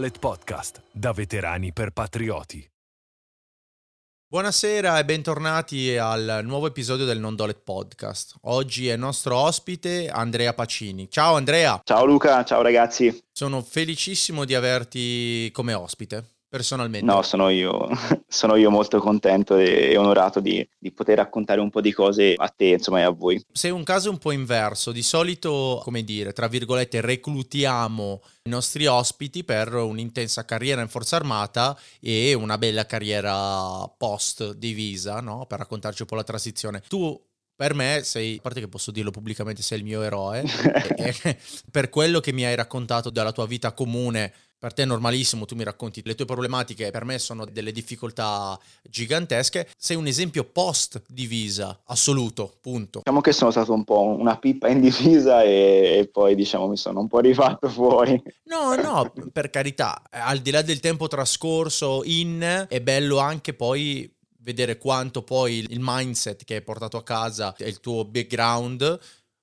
Dolet Podcast, da veterani per patrioti. Buonasera e bentornati al nuovo episodio del Non Dolet Podcast. Oggi è nostro ospite Andrea Pacini. Ciao Andrea. Ciao Luca, ciao ragazzi. Sono felicissimo di averti come ospite personalmente? No, sono io, sono io molto contento e onorato di, di, poter raccontare un po' di cose a te, insomma, e a voi. Sei un caso un po' inverso. Di solito, come dire, tra virgolette, reclutiamo i nostri ospiti per un'intensa carriera in Forza Armata e una bella carriera post divisa, no? Per raccontarci un po' la transizione. Tu per me sei, a parte che posso dirlo pubblicamente, sei il mio eroe, per quello che mi hai raccontato della tua vita comune per te è normalissimo, tu mi racconti le tue problematiche, per me sono delle difficoltà gigantesche. Sei un esempio post divisa, assoluto, punto. Diciamo che sono stato un po' una pippa in divisa e, e poi diciamo mi sono un po' rifatto fuori. No, no, per carità, al di là del tempo trascorso in, è bello anche poi vedere quanto poi il mindset che hai portato a casa e il tuo background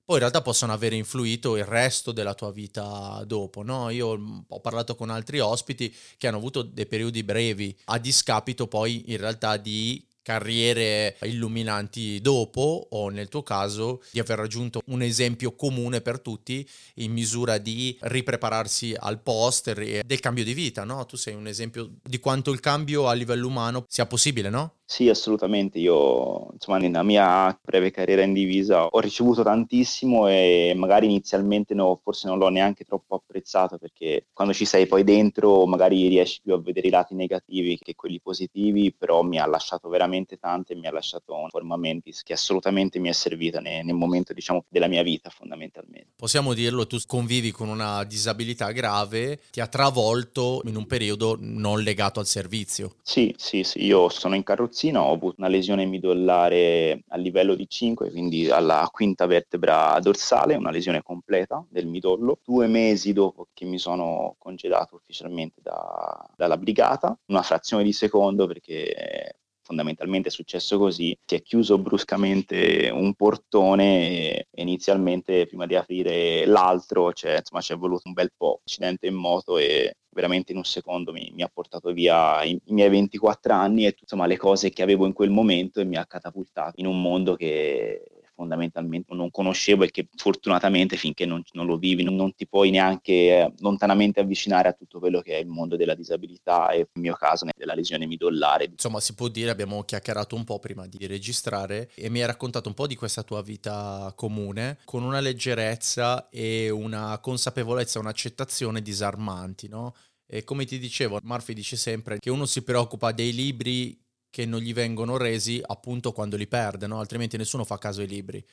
poi in realtà possono aver influito il resto della tua vita dopo. No? Io ho parlato con altri ospiti che hanno avuto dei periodi brevi, a discapito poi in realtà di carriere illuminanti dopo o nel tuo caso di aver raggiunto un esempio comune per tutti in misura di riprepararsi al post del cambio di vita, no? Tu sei un esempio di quanto il cambio a livello umano sia possibile, no? Sì, assolutamente. Io, insomma, nella mia breve carriera in divisa ho ricevuto tantissimo e magari inizialmente no, forse non l'ho neanche troppo apprezzato perché quando ci sei poi dentro magari riesci più a vedere i lati negativi che quelli positivi, però mi ha lasciato veramente tanto e mi ha lasciato un forma mentis che assolutamente mi è servita nel, nel momento, diciamo, della mia vita fondamentalmente. Possiamo dirlo, tu convivi con una disabilità grave, ti ha travolto in un periodo non legato al servizio. Sì, sì, sì, io sono in carrozzina carrozzina ho avuto una lesione midollare a livello di 5, quindi alla quinta vertebra dorsale, una lesione completa del midollo. Due mesi dopo che mi sono congedato ufficialmente da, dalla brigata, una frazione di secondo perché fondamentalmente è successo così, si è chiuso bruscamente un portone e inizialmente prima di aprire l'altro c'è, insomma, c'è voluto un bel po', incidente in moto e veramente in un secondo mi, mi ha portato via i, i, miei 24 anni e insomma le cose che avevo in quel momento e mi ha catapultato in un mondo che fondamentalmente non conoscevo e che fortunatamente finché non, non lo vivi non, non, ti puoi neanche eh, lontanamente avvicinare a tutto quello che è il mondo della disabilità e nel mio caso della lesione midollare. Insomma si può dire, abbiamo chiacchierato un po' prima di registrare e mi hai raccontato un po' di questa tua vita comune con una leggerezza e una consapevolezza, un'accettazione disarmanti, no? E come ti dicevo, Murphy dice sempre che uno si preoccupa dei libri che non gli vengono resi appunto quando li perde, no? altrimenti nessuno fa caso ai libri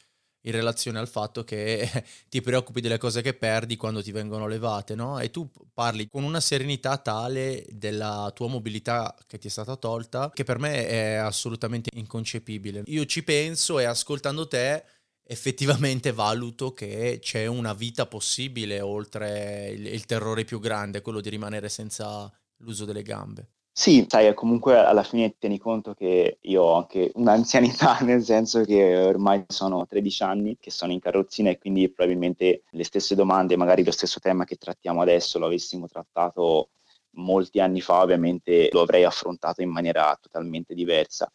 in relazione al fatto che ti preoccupi delle cose che perdi quando ti vengono levate, no? E tu parli con una serenità tale della tua mobilità che ti è stata tolta, che per me è assolutamente inconcepibile. Io ci penso e ascoltando te effettivamente valuto che c'è una vita possibile oltre il, il terrore più grande, quello di rimanere senza l'uso delle gambe. Sì, sai, comunque alla fine tieni conto che io ho anche un'anzianità, nel senso che ormai sono 13 anni che sono in carrozzina e quindi probabilmente le stesse domande, magari lo stesso tema che trattiamo adesso, lo avessimo trattato molti anni fa, ovviamente lo avrei affrontato in maniera totalmente diversa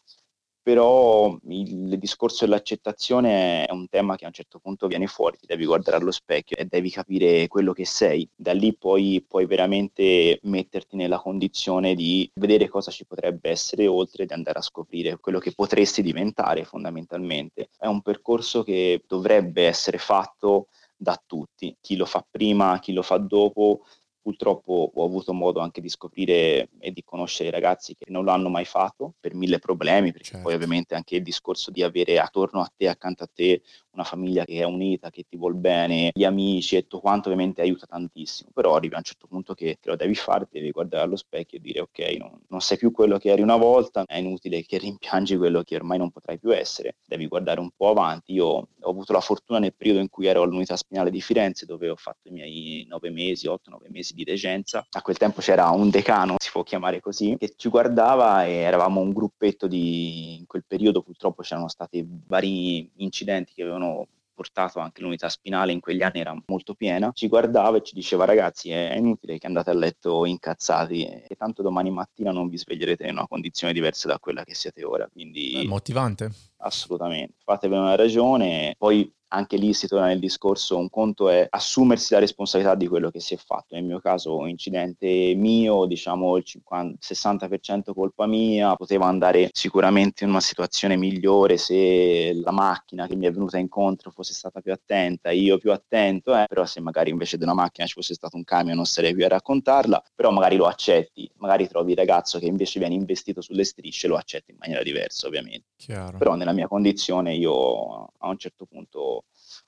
però il discorso dell'accettazione è un tema che a un certo punto viene fuori, ti devi guardare allo specchio e devi capire quello che sei. Da lì poi puoi veramente metterti nella condizione di vedere cosa ci potrebbe essere oltre, di andare a scoprire quello che potresti diventare fondamentalmente. È un percorso che dovrebbe essere fatto da tutti, chi lo fa prima, chi lo fa dopo, Purtroppo ho avuto modo anche di scoprire e di conoscere i ragazzi che non l'hanno mai fatto per mille problemi, perché certo. poi ovviamente anche il discorso di avere attorno a te, accanto a te, una famiglia che è unita, che ti vuol bene, gli amici e tutto quanto ovviamente aiuta tantissimo, però arrivi a un certo punto che te lo devi fare, devi guardare allo specchio e dire ok, non, non sei più quello che eri una volta, è inutile che rimpiangi quello che ormai non potrai più essere, devi guardare un po' avanti. Io ho avuto la fortuna nel periodo in cui ero all'unità spinale di Firenze, dove ho fatto i miei nove mesi, otto, nove mesi di degenza. A quel tempo c'era un decano, si può chiamare così, che ci guardava e eravamo un gruppetto di, in quel periodo purtroppo c'erano stati vari incidenti che avevano portato anche l'unità spinale in quegli anni era molto piena, ci guardava e ci diceva ragazzi è inutile che andate a letto incazzati e tanto domani mattina non vi sveglierete in una condizione diversa da quella che siete ora. Quindi... È motivante. Assolutamente, fatevi una ragione, poi anche lì si torna nel discorso, un conto è assumersi la responsabilità di quello che si è fatto, nel mio caso incidente mio, diciamo il 50, 60% colpa mia, poteva andare sicuramente in una situazione migliore se la macchina che mi è venuta incontro fosse stata più attenta, io più attento, eh, però se magari invece della macchina ci fosse stato un camion non sarei qui a raccontarla, però magari lo accetti, magari trovi il ragazzo che invece viene investito sulle strisce, lo accetti in maniera diversa ovviamente. Chiaro. Però nella mia condizione io a un certo punto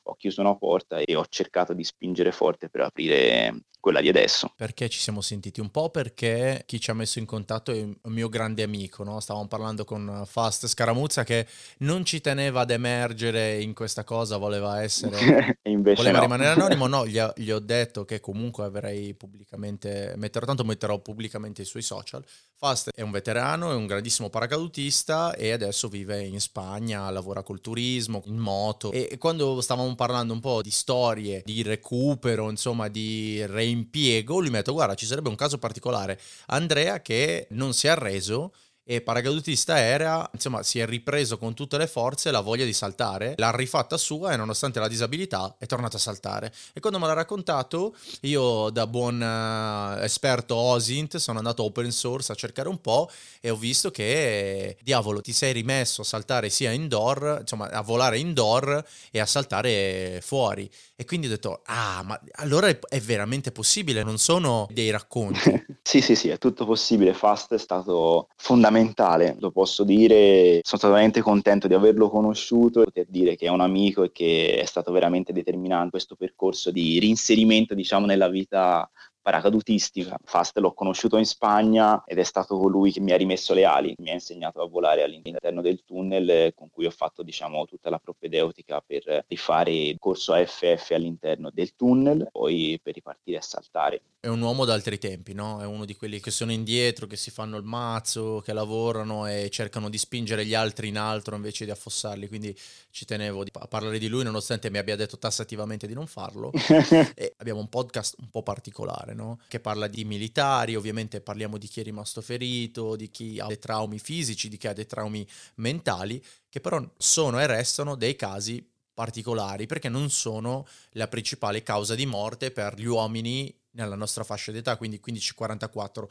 ho chiuso una porta e ho cercato di spingere forte per aprire quella di adesso. Perché ci siamo sentiti? Un po' perché chi ci ha messo in contatto è un mio grande amico, no? stavamo parlando con Fast Scaramuzza che non ci teneva ad emergere in questa cosa, voleva essere... voleva no. rimanere anonimo, no, gli, gli, ho detto che comunque avrei pubblicamente, metterò tanto metterò pubblicamente i suoi social. Fast è un veterano, è un grandissimo paracadutista e adesso vive in Spagna, lavora col turismo, in moto. E quando stavamo parlando un po' di storie, di recupero, insomma di reinvenzione, impiego, lui mi ha detto guarda ci sarebbe un caso particolare, Andrea che non si è arreso e paracadutista era, insomma, si è ripreso con tutte le forze la voglia di saltare, l'ha rifatta sua e nonostante la disabilità è tornato a saltare. E quando me l'ha raccontato, io da buon uh, esperto OSINT sono andato open source a cercare un po' e ho visto che, diavolo, ti sei rimesso a saltare sia indoor, insomma, a volare indoor e a saltare fuori. E quindi ho detto, ah, ma allora è veramente possibile, non sono dei racconti. sì, sì, sì, è tutto possibile. Fast è stato fondamentale lo posso dire, sono stato veramente contento di averlo conosciuto e poter dire che è un amico e che è stato veramente determinante questo percorso di reinserimento diciamo nella vita paracadutistica. Fast l'ho conosciuto in Spagna ed è stato colui che mi ha rimesso le ali, mi ha insegnato a volare all'interno del tunnel con cui ho fatto diciamo tutta la propedeutica per rifare il corso AFF all'interno del tunnel, poi per ripartire a saltare. È un uomo d'altri tempi, no? È uno di quelli che sono indietro, che si fanno il mazzo, che lavorano e cercano di spingere gli altri in alto invece di affossarli, quindi ci tenevo a parlare di lui nonostante mi abbia detto tassativamente di non farlo. e abbiamo un podcast un po' particolare, no? che parla di militari, ovviamente parliamo di chi è rimasto ferito, di chi ha dei traumi fisici, di chi ha dei traumi mentali, che però sono e restano dei casi particolari perché non sono la principale causa di morte per gli uomini nella nostra fascia d'età, quindi 15-44.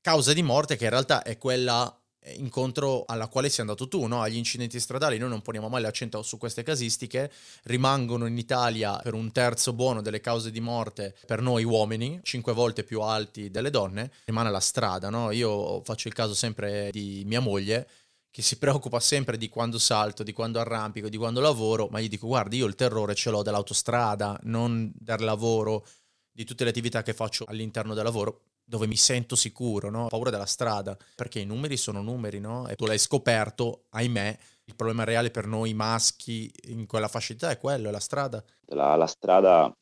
Causa di morte che in realtà è quella incontro alla quale sei andato tu, no? agli incidenti stradali. Noi non poniamo mai l'accento su queste casistiche, rimangono in Italia per un terzo buono delle cause di morte per noi uomini, cinque volte più alti delle donne, rimane la strada. No? Io faccio il caso sempre di mia moglie che si preoccupa sempre di quando salto, di quando arrampico, di quando lavoro, ma gli dico guarda io il terrore ce l'ho dell'autostrada, non del lavoro, di tutte le attività che faccio all'interno del lavoro dove mi sento sicuro, no? Paura della strada, perché i numeri sono numeri, no? E tu l'hai scoperto, ahimè, il problema reale per noi maschi in quella fascia è quello, è la strada. La, la strada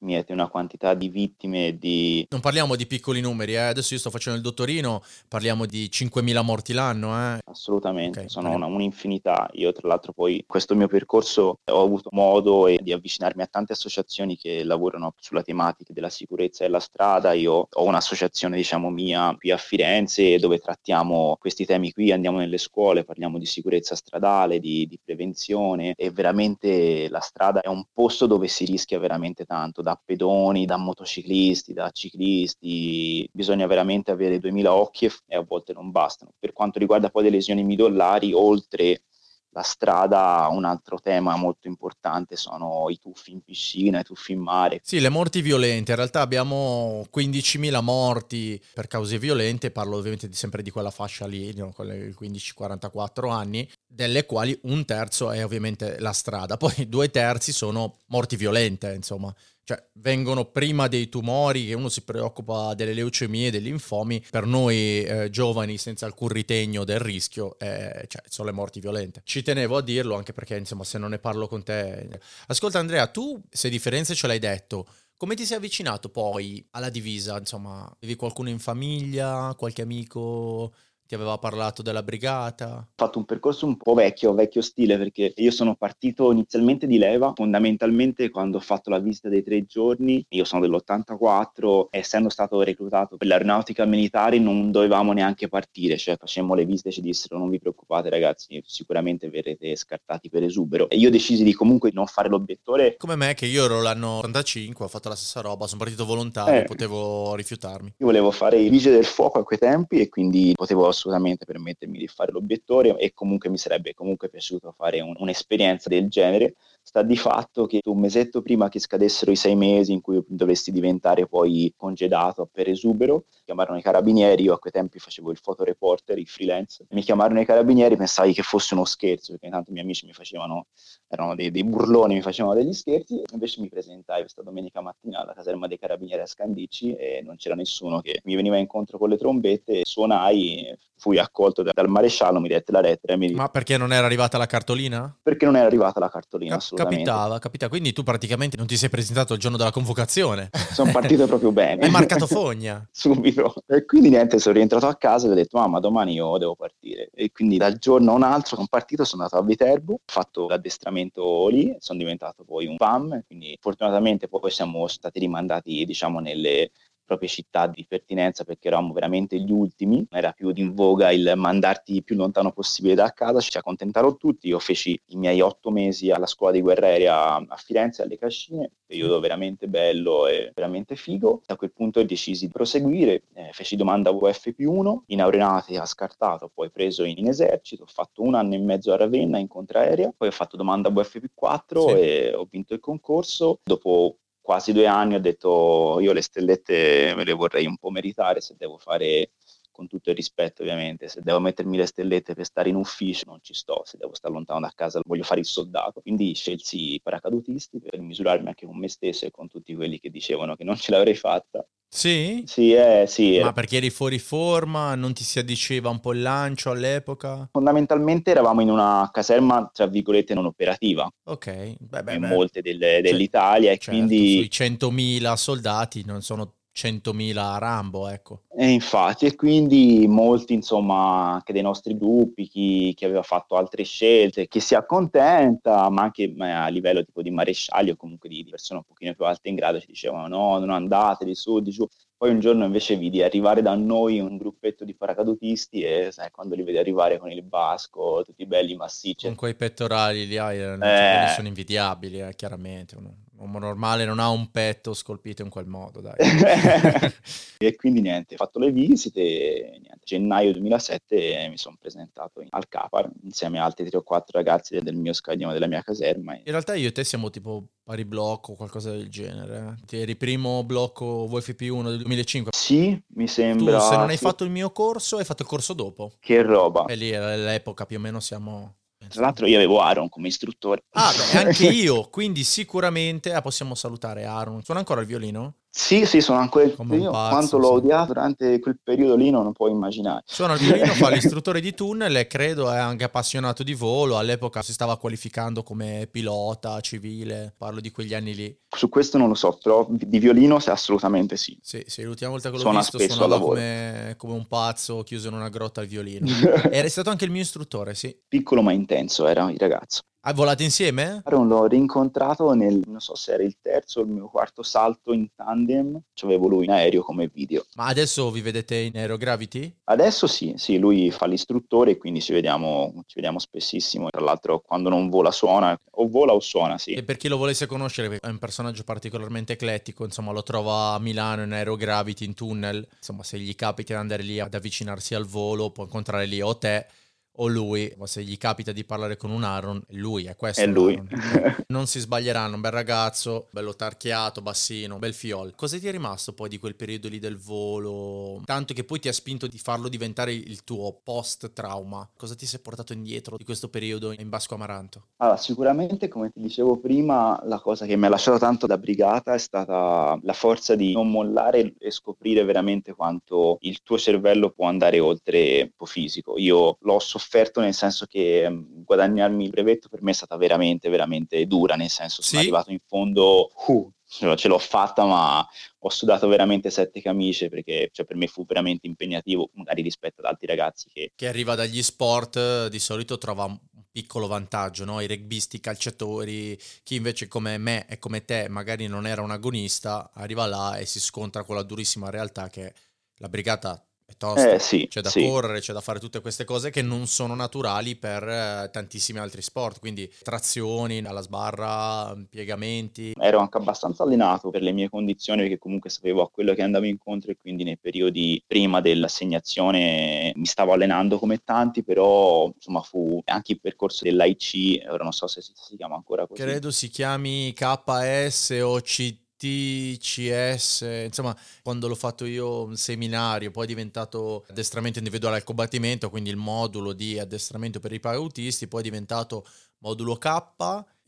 miete una quantità di vittime di... Non parliamo di piccoli numeri, eh? adesso io sto facendo il dottorino, parliamo di 5.000 morti l'anno. Eh? Assolutamente, okay, sono una, un'infinità. Io tra l'altro poi questo mio percorso ho avuto modo di avvicinarmi a tante associazioni che lavorano sulla tematica della sicurezza della strada. Io ho un'associazione diciamo mia qui a Firenze dove trattiamo questi temi qui, andiamo nelle scuole, parliamo di sicurezza stradale, di, di prevenzione e veramente la strada è un posto dove si rischia veramente tanto da pedoni, da motociclisti, da ciclisti, bisogna veramente avere 2000 occhi e a volte non bastano. Per quanto riguarda poi le lesioni midollari, oltre la strada, un altro tema molto importante sono i tuffi in piscina, i tuffi in mare. Sì, le morti violente. In realtà abbiamo 15.000 morti per cause violente, parlo ovviamente sempre di quella fascia lì, no? con i 15-44 anni, delle quali un terzo è ovviamente la strada, poi due terzi sono morti violente, insomma cioè vengono prima dei tumori che uno si preoccupa delle leucemie, degli linfomi, per noi eh, giovani senza alcun ritegno del rischio eh, cioè, sono le morti violente. Ci tenevo a dirlo anche perché insomma se non ne parlo con te... Ascolta Andrea, tu se differenze ce l'hai detto, come ti sei avvicinato poi alla divisa? Insomma, avevi qualcuno in famiglia, qualche amico ti aveva parlato della brigata? Ho fatto un percorso un po' vecchio, vecchio stile, perché io sono partito inizialmente di leva, fondamentalmente quando ho fatto la visita dei tre giorni, io sono dell'84, essendo stato reclutato per l'aeronautica militare non dovevamo neanche partire, cioè facemmo le visite e ci dissero non vi preoccupate ragazzi, sicuramente verrete scartati per esubero. E io decisi di comunque non fare l'obiettore. Come me che io ero l'anno 85, ho fatto la stessa roba, sono partito volontario, Eh. potevo rifiutarmi. Io volevo fare i vigili del fuoco a quei tempi e quindi potevo assolutamente permettermi di fare l'obiettore e comunque mi sarebbe comunque piaciuto fare un- un'esperienza del genere. Sta di fatto che un mesetto prima che scadessero i sei mesi in cui dovresti diventare poi congedato per esubero, chiamarono i carabinieri, io a quei tempi facevo il fotoreporter, il freelance, mi chiamarono i carabinieri, pensai che fosse uno scherzo, perché intanto i miei amici mi facevano, erano dei, dei burloni, mi facevano degli scherzi, invece mi presentai questa domenica mattina alla caserma dei carabinieri a Scandicci e non c'era nessuno che mi veniva incontro con le trombette, suonai, fui accolto da- dal maresciallo, mi dette la lettera mi Ma perché non era arrivata la cartolina? perché non era arrivata la cartolina assolutamente. Capitava, capitava. Quindi tu praticamente non ti sei presentato il giorno della convocazione. Sono partito proprio bene. Hai marcato fogna. subito. E quindi niente, sono rientrato a casa e ho detto, mamma, domani io devo partire. E quindi dal giorno a un altro sono partito, sono andato a Viterbo, ho fatto l'addestramento lì, sono diventato poi un PAM, quindi fortunatamente poi siamo stati rimandati, diciamo, nelle proprie città di pertinenza perché eravamo veramente gli ultimi, era più in voga il mandarti più lontano possibile da casa, ci accontentarono tutti, io feci i miei otto mesi alla scuola di guerra aerea a Firenze, alle Cascine, periodo veramente bello e veramente figo, da quel punto decisi di proseguire, eh, feci domanda UF più 1, in aeronautica scartato, poi preso in, in esercito, ho fatto un anno e mezzo a Ravenna in contraerea, poi ho fatto domanda UF più 4 Sì. e ho vinto il concorso, dopo quasi due anni ho detto io le stellette me le vorrei un po' meritare se devo fare con tutto il rispetto ovviamente, se devo mettermi le stellette per stare in ufficio non ci sto, se devo stare lontano da casa voglio fare il soldato, quindi scelsi i paracadutisti per misurarmi anche con me stesso e con tutti quelli che dicevano che non ce l'avrei fatta. Sì? Sì, eh, sì, Ma perché eri fuori forma? Non ti si addiceva un po' il lancio all'epoca? fondamentalmente eravamo in una caserma tra virgolette non operativa, Ok, beh, beh, in beh. molte delle- dell'Italia e Certo, quindi sui 100.000 soldati non sono 100.000 a Rambo, ecco. E infatti, e quindi molti, insomma, anche dei nostri gruppi, chi, chi aveva fatto altre scelte, chi si accontenta, ma anche ma a livello tipo di marescialli o comunque di, di persone un pochino più alte in grado, ci dicevano no, non andate di su, di giù. Poi un giorno invece vidi arrivare da noi un gruppetto di paracadutisti e sai, quando li vedi arrivare con il basco, tutti belli massicci, Con quei pettorali lì, Eh. quelli sono invidiabili, eh, chiaramente. Un un uomo normale non ha un petto scolpito in quel modo, dai. e quindi niente, ho fatto le visite e niente, gennaio 2007 mi sono presentato in- al Capar insieme a altri tre o quattro ragazzi del mio scaglione, della mia caserma. In realtà io e te siamo tipo pari blocco o qualcosa del genere. eh. Ti eri primo blocco VFP1 del 2005. Sì, mi Tu sembra. se non hai fatto il mio corso, hai fatto il corso dopo. Che roba. E lì era l'epoca più o meno siamo... Tra l'altro io avevo Aaron come istruttore. Ah, beh, anche io, quindi sicuramente ah, possiamo salutare Aaron. Suona ancora il violino? Sì, sì, sono ancora un io pazzo, quanto l'ho odiato durante quel periodo lì non lo puoi immaginare. Suona il violino, fa l'istruttore di tunnel e credo è anche appassionato di volo. All'epoca si stava qualificando come pilota civile. Parlo di quegli anni lì. Su questo non lo so, però di violino assolutamente sì. Sì, sì, l'ultima volta che l'ho Suona visto suonava come, come un pazzo chiuso in una grotta al violino. Era stato anche il mio istruttore, sì. Piccolo ma intenso era il ragazzo. Ah, volate insieme? L'ho rincontrato nel, non so se era il terzo o il mio quarto salto in tandem, c'avevo lui in aereo come video. Ma adesso vi vedete in Aerogravity? Adesso sì, sì, lui fa l'istruttore e quindi ci vediamo, ci vediamo spessissimo. Tra l'altro quando non vola suona, o vola o suona, sì. E per chi lo volesse conoscere, è un personaggio particolarmente eclettico, insomma lo trova a Milano in Aerogravity, in tunnel, insomma se gli capita di andare lì ad avvicinarsi al volo, può incontrare lì o te o lui, ma se gli capita di parlare con un Aaron, lui, è questo. È lui. Non si sbaglieranno, un bel ragazzo, bello tarchiato, bassino, bel fiol. Cosa ti è rimasto poi di quel periodo lì del volo? Tanto che poi ti ha spinto di farlo diventare il tuo post-trauma. Cosa ti sei portato indietro di questo periodo in Basco Amaranto? Allora, sicuramente, come ti dicevo prima, la cosa che mi ha lasciato tanto da brigata è stata la forza di non mollare e scoprire veramente quanto il tuo cervello può andare oltre il tuo fisico. Io l'ho sofferto sofferto nel senso che mm, guadagnarmi il brevetto per me è stata veramente, veramente dura, nel senso sono Sì? arrivato in fondo, uh, ce l'ho- ce l'ho fatta, ma ho sudato veramente sette camicie perché cioè, per me fu veramente impegnativo, magari rispetto ad altri ragazzi che Chi arriva dagli sport eh, di solito trova un piccolo vantaggio, no? I rugbisti, i calciatori, chi invece come me e come te magari non era un agonista, arriva là e si scontra con la durissima realtà che la brigata è tosta, Eh sì, c'è da sì. correre, c'è da fare tutte queste cose che non sono naturali per eh, tantissimi altri sport, quindi trazioni alla sbarra, piegamenti. ero anche abbastanza allenato per le mie condizioni perché comunque sapevo a quello che andavo incontro e quindi nei periodi prima dell'assegnazione mi stavo allenando come tanti, però insomma fu anche il percorso dell'AIC, ora non so se si, si chiama ancora così. Credo si chiami KS o CTCS, insomma, quando l'ho fatto io un seminario, poi è diventato addestramento individuale al combattimento, quindi il modulo di addestramento per i parautisti, poi è diventato modulo K,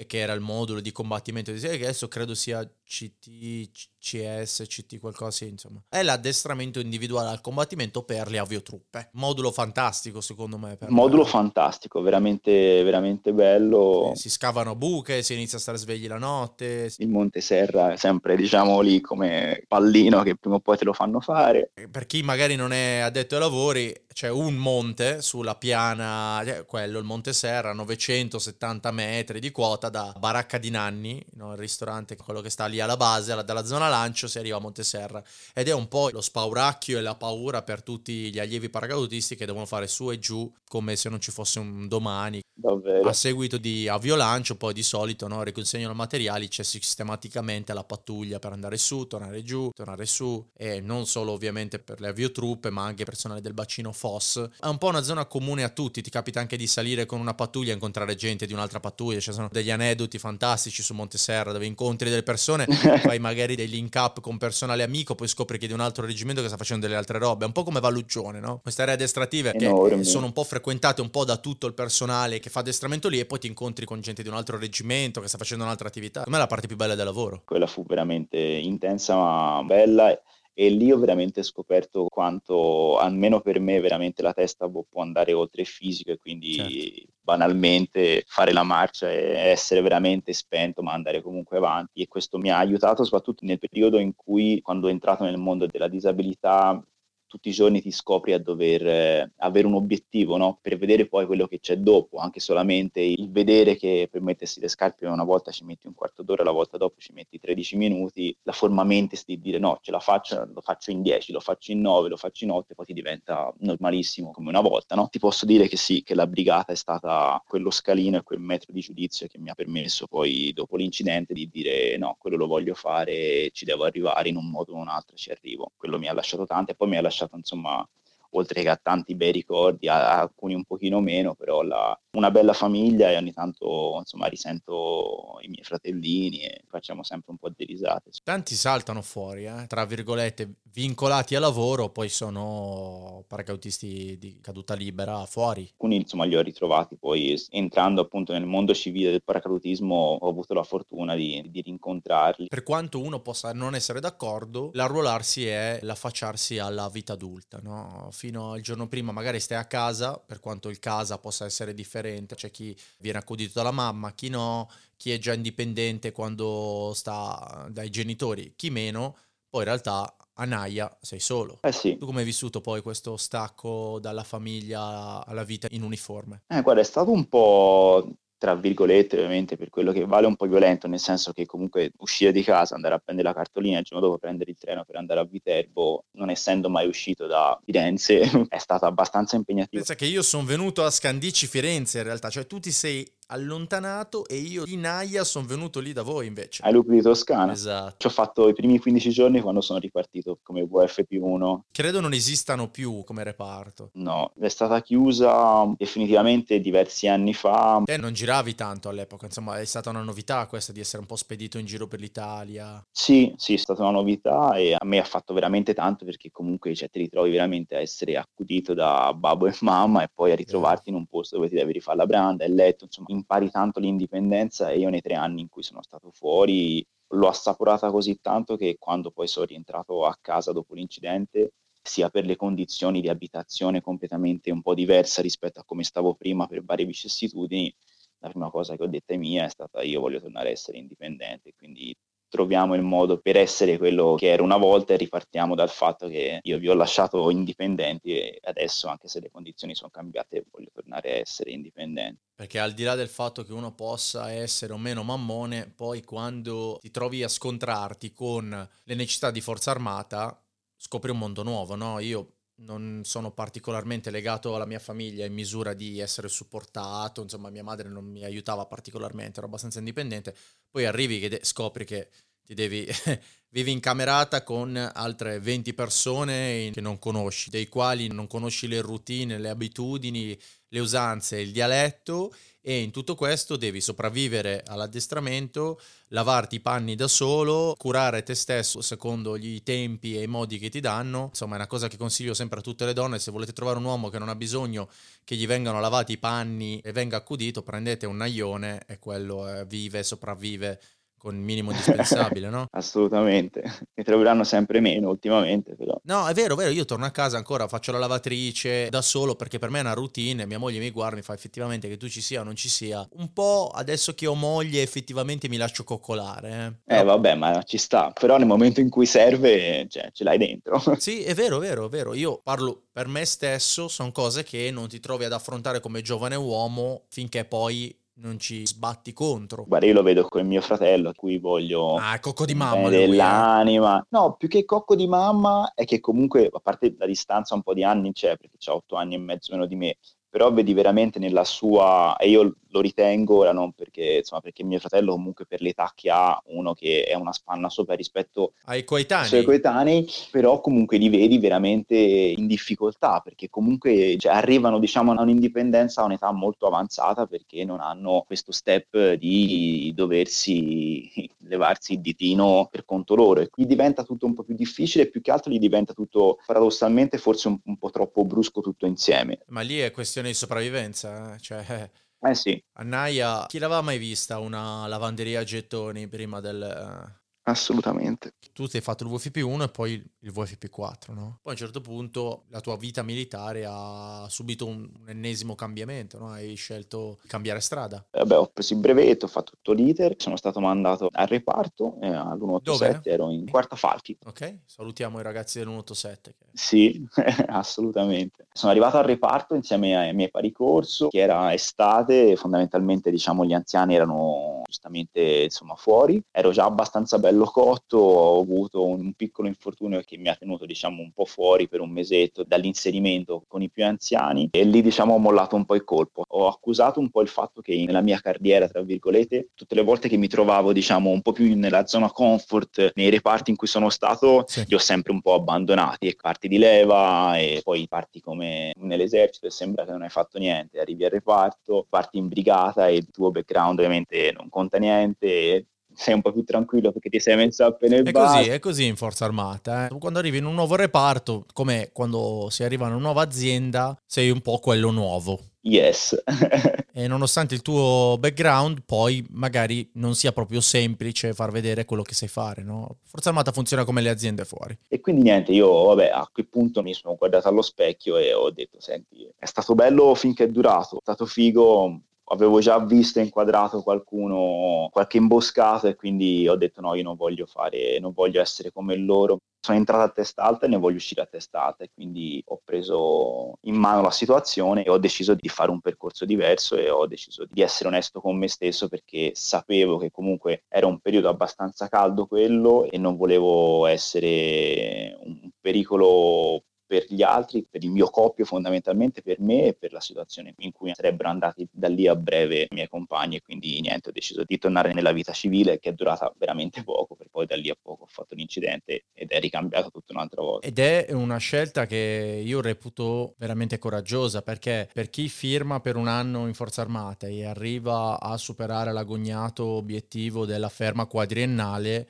che era il modulo di combattimento di che adesso credo sia CTCS, CT qualcosa, sì, insomma. È l'addestramento individuale al combattimento per le aviotruppe. Modulo fantastico, secondo me. Modulo fantastico, veramente, veramente bello. Si scavano buche, si inizia a stare svegli la notte, Il Monte Serra è sempre, diciamo, lì come pallino che prima o poi te lo fanno fare. per chi magari non è addetto ai lavori, c'è un monte sulla piana, cioè, quello, il Monte Serra, 970 metri di quota da Baracca di Nanni, no? il ristorante, quello che sta lì alla base, alla- dalla zona lancio, si arriva a Monte Serra. Ed è un po' lo spauracchio e la paura per tutti gli allievi paracadutisti che devono fare su e giù come se non ci fosse un domani. Davvero. A seguito di aviolancio, poi di solito no, riconsegnano materiali, c'è sistematicamente la pattuglia per andare su, tornare giù, tornare su, e non solo ovviamente per le aviotruppe, ma anche personale del bacino FOS. È un po' una zona comune a tutti, ti capita anche di salire con una pattuglia e incontrare gente di un'altra pattuglia, ci sono degli aneddoti fantastici su Monte Serra dove incontri delle persone, fai magari dei link up con personale amico, poi scopri che è di un altro reggimento che sta facendo delle altre robe, è un po' come Valluccione, no? Queste aree addestrative che sono un po' frequentate un po' da tutto il personale che fa addestramento lì e poi ti incontri con gente di un altro reggimento che sta facendo un'altra attività. Secondo me è la parte più bella del lavoro. quella fu veramente intensa ma bella e lì ho veramente scoperto quanto, almeno per me, veramente la testa può andare oltre il fisico e quindi Certo. banalmente fare la marcia e essere veramente spento ma andare comunque avanti e questo mi ha aiutato soprattutto nel periodo in cui quando ho entrato nel mondo della disabilità tutti i giorni ti scopri a dover eh, avere un obiettivo, no? Per vedere poi quello che c'è dopo, anche solamente il vedere che per mettersi le scarpe una volta ci metti un quarto d'ora, la volta dopo ci metti 13 minuti, la forma mentis di dire no, ce la faccio, lo faccio in 10, lo faccio in 9, lo faccio in 8 e poi ti diventa normalissimo come una volta, no? Ti posso dire che sì, che la brigata è stata quello scalino e quel metro di giudizio che mi ha permesso poi dopo l'incidente di dire no, quello lo voglio fare, ci devo arrivare in un modo o in un altro, ci arrivo. Quello mi ha lasciato tanto e poi mi ha lasciato insomma oltre che a tanti bei ricordi, a, a alcuni un pochino meno, però la- una bella famiglia e ogni tanto insomma risento i miei fratellini e facciamo sempre un po' di risate. Tanti saltano fuori, eh, tra virgolette, vincolati a lavoro, poi sono paracautisti di caduta libera fuori. Alcuni insomma li ho ritrovati poi entrando appunto nel mondo civile del paracadutismo ho avuto la fortuna di, di rincontrarli. Per quanto uno possa non essere d'accordo, l'arruolarsi è l'affacciarsi alla vita adulta, no? Fino al giorno prima magari stai a casa, per quanto il casa possa essere differente, c'è chi viene accudito dalla mamma, chi no, chi è già indipendente quando sta dai genitori, chi meno, poi in realtà a Naia sei solo. Eh sì, Tu come hai vissuto poi questo stacco dalla famiglia alla vita in uniforme? Eh, guarda, è stato un po', tra virgolette, ovviamente, per quello che vale un po' violento, nel senso che comunque uscire di casa, andare a prendere la cartolina e il giorno dopo prendere il treno per andare a Viterbo, non essendo mai uscito da Firenze, è stato abbastanza impegnativo. Pensa che io sono venuto a Scandici Firenze in realtà, cioè tu ti sei allontanato e io di Naia sono venuto lì da voi invece. Ai lupi di Toscana. Esatto. Ci ho fatto i primi 15 giorni quando sono ripartito come VF più 1. Credo non esistano più come reparto. No, è stata chiusa definitivamente diversi anni fa. Te non giravi tanto all'epoca, insomma è stata una novità questa di essere un po' spedito in giro per l'Italia. Sì, sì, è stata una novità e a me ha fatto veramente tanto perché comunque cioè, ti ritrovi veramente a essere accudito da babbo e mamma e poi a ritrovarti in un posto dove ti devi rifare la branda, il letto, insomma, impari tanto l'indipendenza e io nei tre anni in cui sono stato fuori l'ho assaporata così tanto che quando poi sono rientrato a casa dopo l'incidente sia per le condizioni di abitazione completamente un po' diversa rispetto a come stavo prima per varie vicissitudini, la prima cosa che ho detto ai miei è stata io voglio tornare a essere indipendente, quindi troviamo il modo per essere quello che era una volta e ripartiamo dal fatto che io vi ho lasciato indipendenti e adesso, anche se le condizioni sono cambiate, voglio tornare a essere indipendente. Perché al di là del fatto che uno possa essere o meno mammone, poi quando ti trovi a scontrarti con le necessità di forza armata, scopri un mondo nuovo, no? Io non sono particolarmente legato alla mia famiglia in misura di essere supportato, insomma mia madre non mi aiutava particolarmente, ero abbastanza indipendente, poi arrivi che scopri che ti devi vivi in camerata con altre 20 persone che non conosci, dei quali non conosci le routine, le abitudini, le usanze, il dialetto e in tutto questo devi sopravvivere all'addestramento, lavarti i panni da solo, curare te stesso secondo i tempi e i modi che ti danno. Insomma, è una cosa che consiglio sempre a tutte le donne, se volete trovare un uomo che non ha bisogno che gli vengano lavati i panni e venga accudito, prendete un naglione e quello eh, vive, sopravvive con il minimo indispensabile, no? Assolutamente, mi troveranno sempre meno ultimamente però. No, è vero, è vero, io torno a casa ancora, faccio la lavatrice da solo perché per me è una routine, mia moglie mi guarda, mi fa effettivamente che tu ci sia o non ci sia. Un po' adesso che ho moglie effettivamente mi lascio coccolare. Eh, eh vabbè, ma ci sta, però nel momento in cui serve cioè, ce l'hai dentro. Sì, è vero, è vero, è vero, io parlo per me stesso, sono cose che non ti trovi ad affrontare come giovane uomo finché poi non ci sbatti contro. Guarda, io lo vedo con mio fratello a cui voglio... Ah, cocco di mamma. Dell'anima. Lui, eh. No, più che cocco di mamma è che comunque, a parte la distanza un po' di anni c'è, perché ha otto anni e mezzo meno di me, però vedi veramente nella sua, e io lo ritengo ora non perché, insomma, perché mio fratello comunque per l'età che ha, uno che è una spanna sopra rispetto ai coetanei. suoi coetanei, però comunque li vedi veramente in difficoltà perché comunque cioè, arrivano diciamo a un'indipendenza a un'età molto avanzata perché non hanno questo step di doversi levarsi il ditino per conto loro e qui diventa tutto un po' più difficile più che altro gli diventa tutto paradossalmente forse un, un po' troppo brusco tutto insieme. Ma lì è questione di sopravvivenza, eh? cioè eh sì. A Naia, chi l'aveva mai vista una lavanderia a gettoni prima del, Assolutamente. Tu ti hai fatto il VFP1 e poi il VFP4, no? Poi a un certo punto la tua vita militare ha subito un, un ennesimo cambiamento, no? Hai scelto di cambiare strada. Vabbè, ho preso il brevetto, ho fatto tutto l'iter, sono stato mandato al reparto eh, all'187, ero in quarta Falchi. Ok, salutiamo i ragazzi dell'187. Che... Sì, assolutamente. Sono arrivato al reparto insieme ai miei pari corso, che era estate, fondamentalmente diciamo gli anziani erano giustamente insomma fuori, ero già abbastanza bello bello cotto, ho avuto un piccolo infortunio che mi ha tenuto diciamo un po' fuori per un mesetto dall'inserimento con i più anziani e lì diciamo ho mollato un po' il colpo. Ho accusato un po' il fatto che nella mia carriera, tra virgolette, tutte le volte che mi trovavo diciamo un po' più nella zona comfort nei reparti in cui sono stato, sì. li ho sempre un po' abbandonati, e parti di leva e poi parti come nell'esercito e sembra che non hai fatto niente, arrivi al reparto, parti in brigata e il tuo background ovviamente non conta niente sei un po' più tranquillo perché ti sei messo appena il è così, è così in forza armata. Eh. Quando arrivi in un nuovo reparto, come quando si arriva in una nuova azienda, sei un po' quello nuovo. Yes. e nonostante il tuo background, poi magari non sia proprio semplice far vedere quello che sai fare, no? Forza Armata funziona come le aziende fuori. E quindi niente, io vabbè, a quel punto mi sono guardato allo specchio e ho detto, senti, è stato bello finché è durato, è stato figo, avevo già visto e inquadrato qualcuno, qualche imboscato e quindi ho detto no, io non voglio fare, non voglio essere come loro. Sono entrato a testa alta e ne voglio uscire a testa alta e quindi ho preso in mano la situazione e ho deciso di fare un percorso diverso e ho deciso di essere onesto con me stesso perché sapevo che comunque era un periodo abbastanza caldo quello e non volevo essere un pericolo per gli altri, per il mio coppio fondamentalmente, per me e per la situazione in cui sarebbero andati da lì a breve i miei compagni e quindi niente, ho deciso di tornare nella vita civile che è durata veramente poco, per poi da lì a poco ho fatto l'incidente ed è ricambiato tutta un'altra volta. Ed è una scelta che io reputo veramente coraggiosa perché per chi firma per un anno in Forza Armata e arriva a superare l'agognato obiettivo della ferma quadriennale,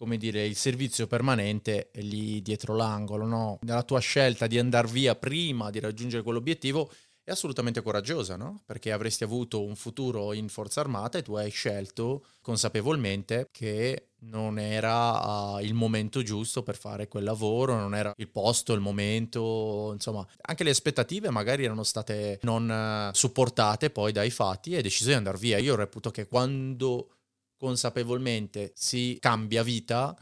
come dire, il servizio permanente è lì dietro l'angolo, no? Nella tua scelta di andare via prima di raggiungere quell'obiettivo è assolutamente coraggiosa, no? Perché avresti avuto un futuro in forza armata e tu hai scelto consapevolmente che non era uh, il momento giusto per fare quel lavoro, non era il posto, il momento, insomma, anche le aspettative magari erano state non uh, supportate poi dai fatti e hai deciso di andare via. Io reputo che quando consapevolmente si cambia vita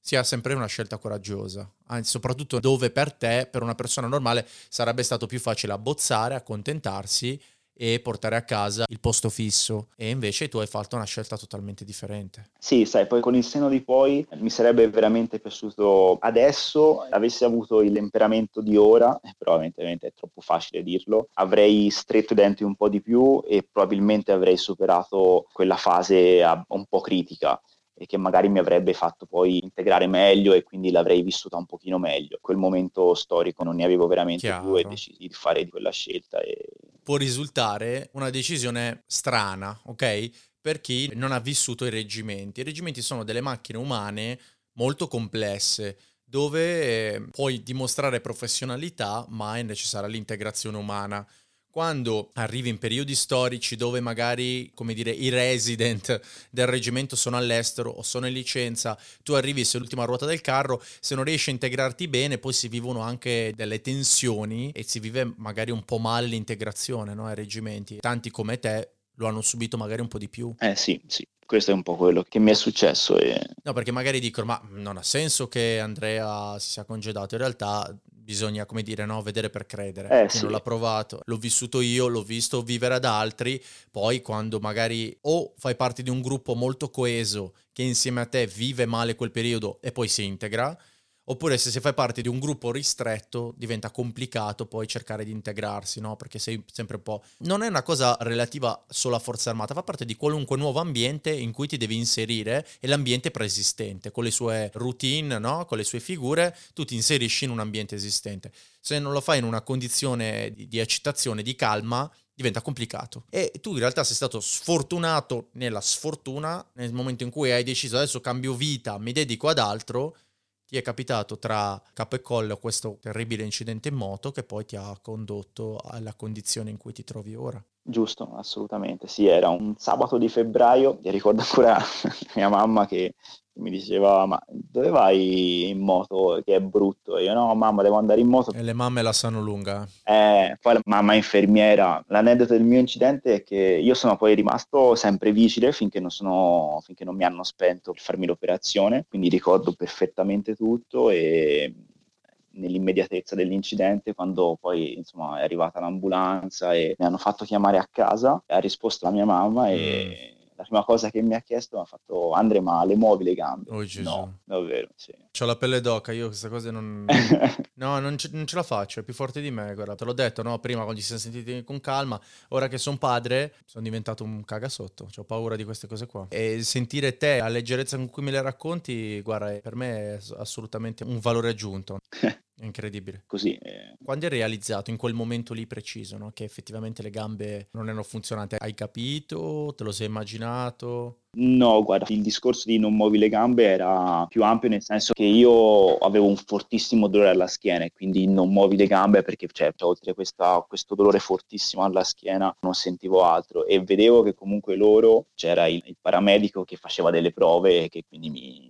sia sempre una scelta coraggiosa, anzi soprattutto dove per te, per una persona normale, sarebbe stato più facile abbozzare, accontentarsi e portare a casa il posto fisso e invece tu hai fatto una scelta totalmente differente. Sì, sai, poi con il seno di poi mi sarebbe veramente piaciuto adesso avessi avuto il temperamento di ora, eh, evidentemente è troppo facile dirlo, avrei stretto i denti un po' di più e probabilmente avrei superato quella fase un po' critica e che magari mi avrebbe fatto poi integrare meglio e quindi l'avrei vissuta un pochino meglio. Quel momento storico non ne avevo veramente Chiaro. più e decisi di fare di quella scelta. E... Può risultare una decisione strana, ok? Per chi non ha vissuto i reggimenti. I reggimenti sono delle macchine umane molto complesse dove eh, puoi dimostrare professionalità, ma è necessaria l'integrazione umana quando arrivi in periodi storici dove magari, come dire, i resident del reggimento sono all'estero o sono in licenza, tu arrivi sull'ultima ruota del carro, se non riesci a integrarti bene, poi si vivono anche delle tensioni e si vive magari un po' male l'integrazione no, ai reggimenti. Tanti come te lo hanno subito magari un po' di più. Eh sì, sì, questo è un po' quello che mi è successo. E... No, perché magari dicono, ma non ha senso che Andrea si sia congedato, in realtà bisogna, come dire, no? vedere per credere. Eh, sì. non l'ha provato, l'ho vissuto io, l'ho visto vivere ad altri, poi quando magari o fai parte di un gruppo molto coeso che insieme a te vive male quel periodo e poi si integra, Oppure se si fa parte di un gruppo ristretto diventa complicato poi cercare di integrarsi, no? Perché sei sempre un po'... Non è una cosa relativa solo a forza armata, fa parte di qualunque nuovo ambiente in cui ti devi inserire e l'ambiente preesistente, con le sue routine, no? Con le sue figure, tu ti inserisci in un ambiente esistente. Se non lo fai in una condizione di, di eccitazione, di calma, diventa complicato. E tu in realtà sei stato sfortunato nella sfortuna nel momento in cui hai deciso adesso cambio vita, mi dedico ad altro ti è capitato tra capo e collo questo terribile incidente in moto che poi ti ha condotto alla condizione in cui ti trovi ora. Giusto, assolutamente. Sì, era un sabato di febbraio, mi ricordo ancora mia mamma che mi diceva ma dove vai in moto che è brutto? E io no mamma devo andare in moto. E le mamme la sanno lunga. Eh, poi la mamma è infermiera. L'aneddoto del mio incidente è che io sono poi rimasto sempre vigile finché non, sono, finché non mi hanno spento per farmi l'operazione quindi ricordo perfettamente tutto e nell'immediatezza dell'incidente quando poi insomma è arrivata l'ambulanza e mi hanno fatto chiamare a casa ha risposto la mia mamma e mm la prima cosa che mi ha chiesto mi ha fatto Andre ma le muovi le gambe? Oh Gesù. No, davvero, sì. C'ho la pelle d'oca, io queste cose non... no, non ce, non ce, la faccio, è più forte di me, guarda, te l'ho detto, no, prima quando ci siamo sentiti con calma, ora che sono padre sono diventato un cagasotto, ho paura di queste cose qua. E sentire te, la leggerezza con cui me le racconti, guarda, per me è assolutamente un valore aggiunto. Incredibile. Così. Eh. Quando hai realizzato in quel momento lì preciso no? che effettivamente le gambe non erano funzionate, hai capito? Te lo sei immaginato? No, guarda, il discorso di non muovi le gambe era più ampio nel senso che io avevo un fortissimo dolore alla schiena e quindi non muovi le gambe perché cioè, oltre a questo dolore fortissimo alla schiena non sentivo altro e vedevo che comunque loro c'era il, il paramedico che faceva delle prove e che quindi mi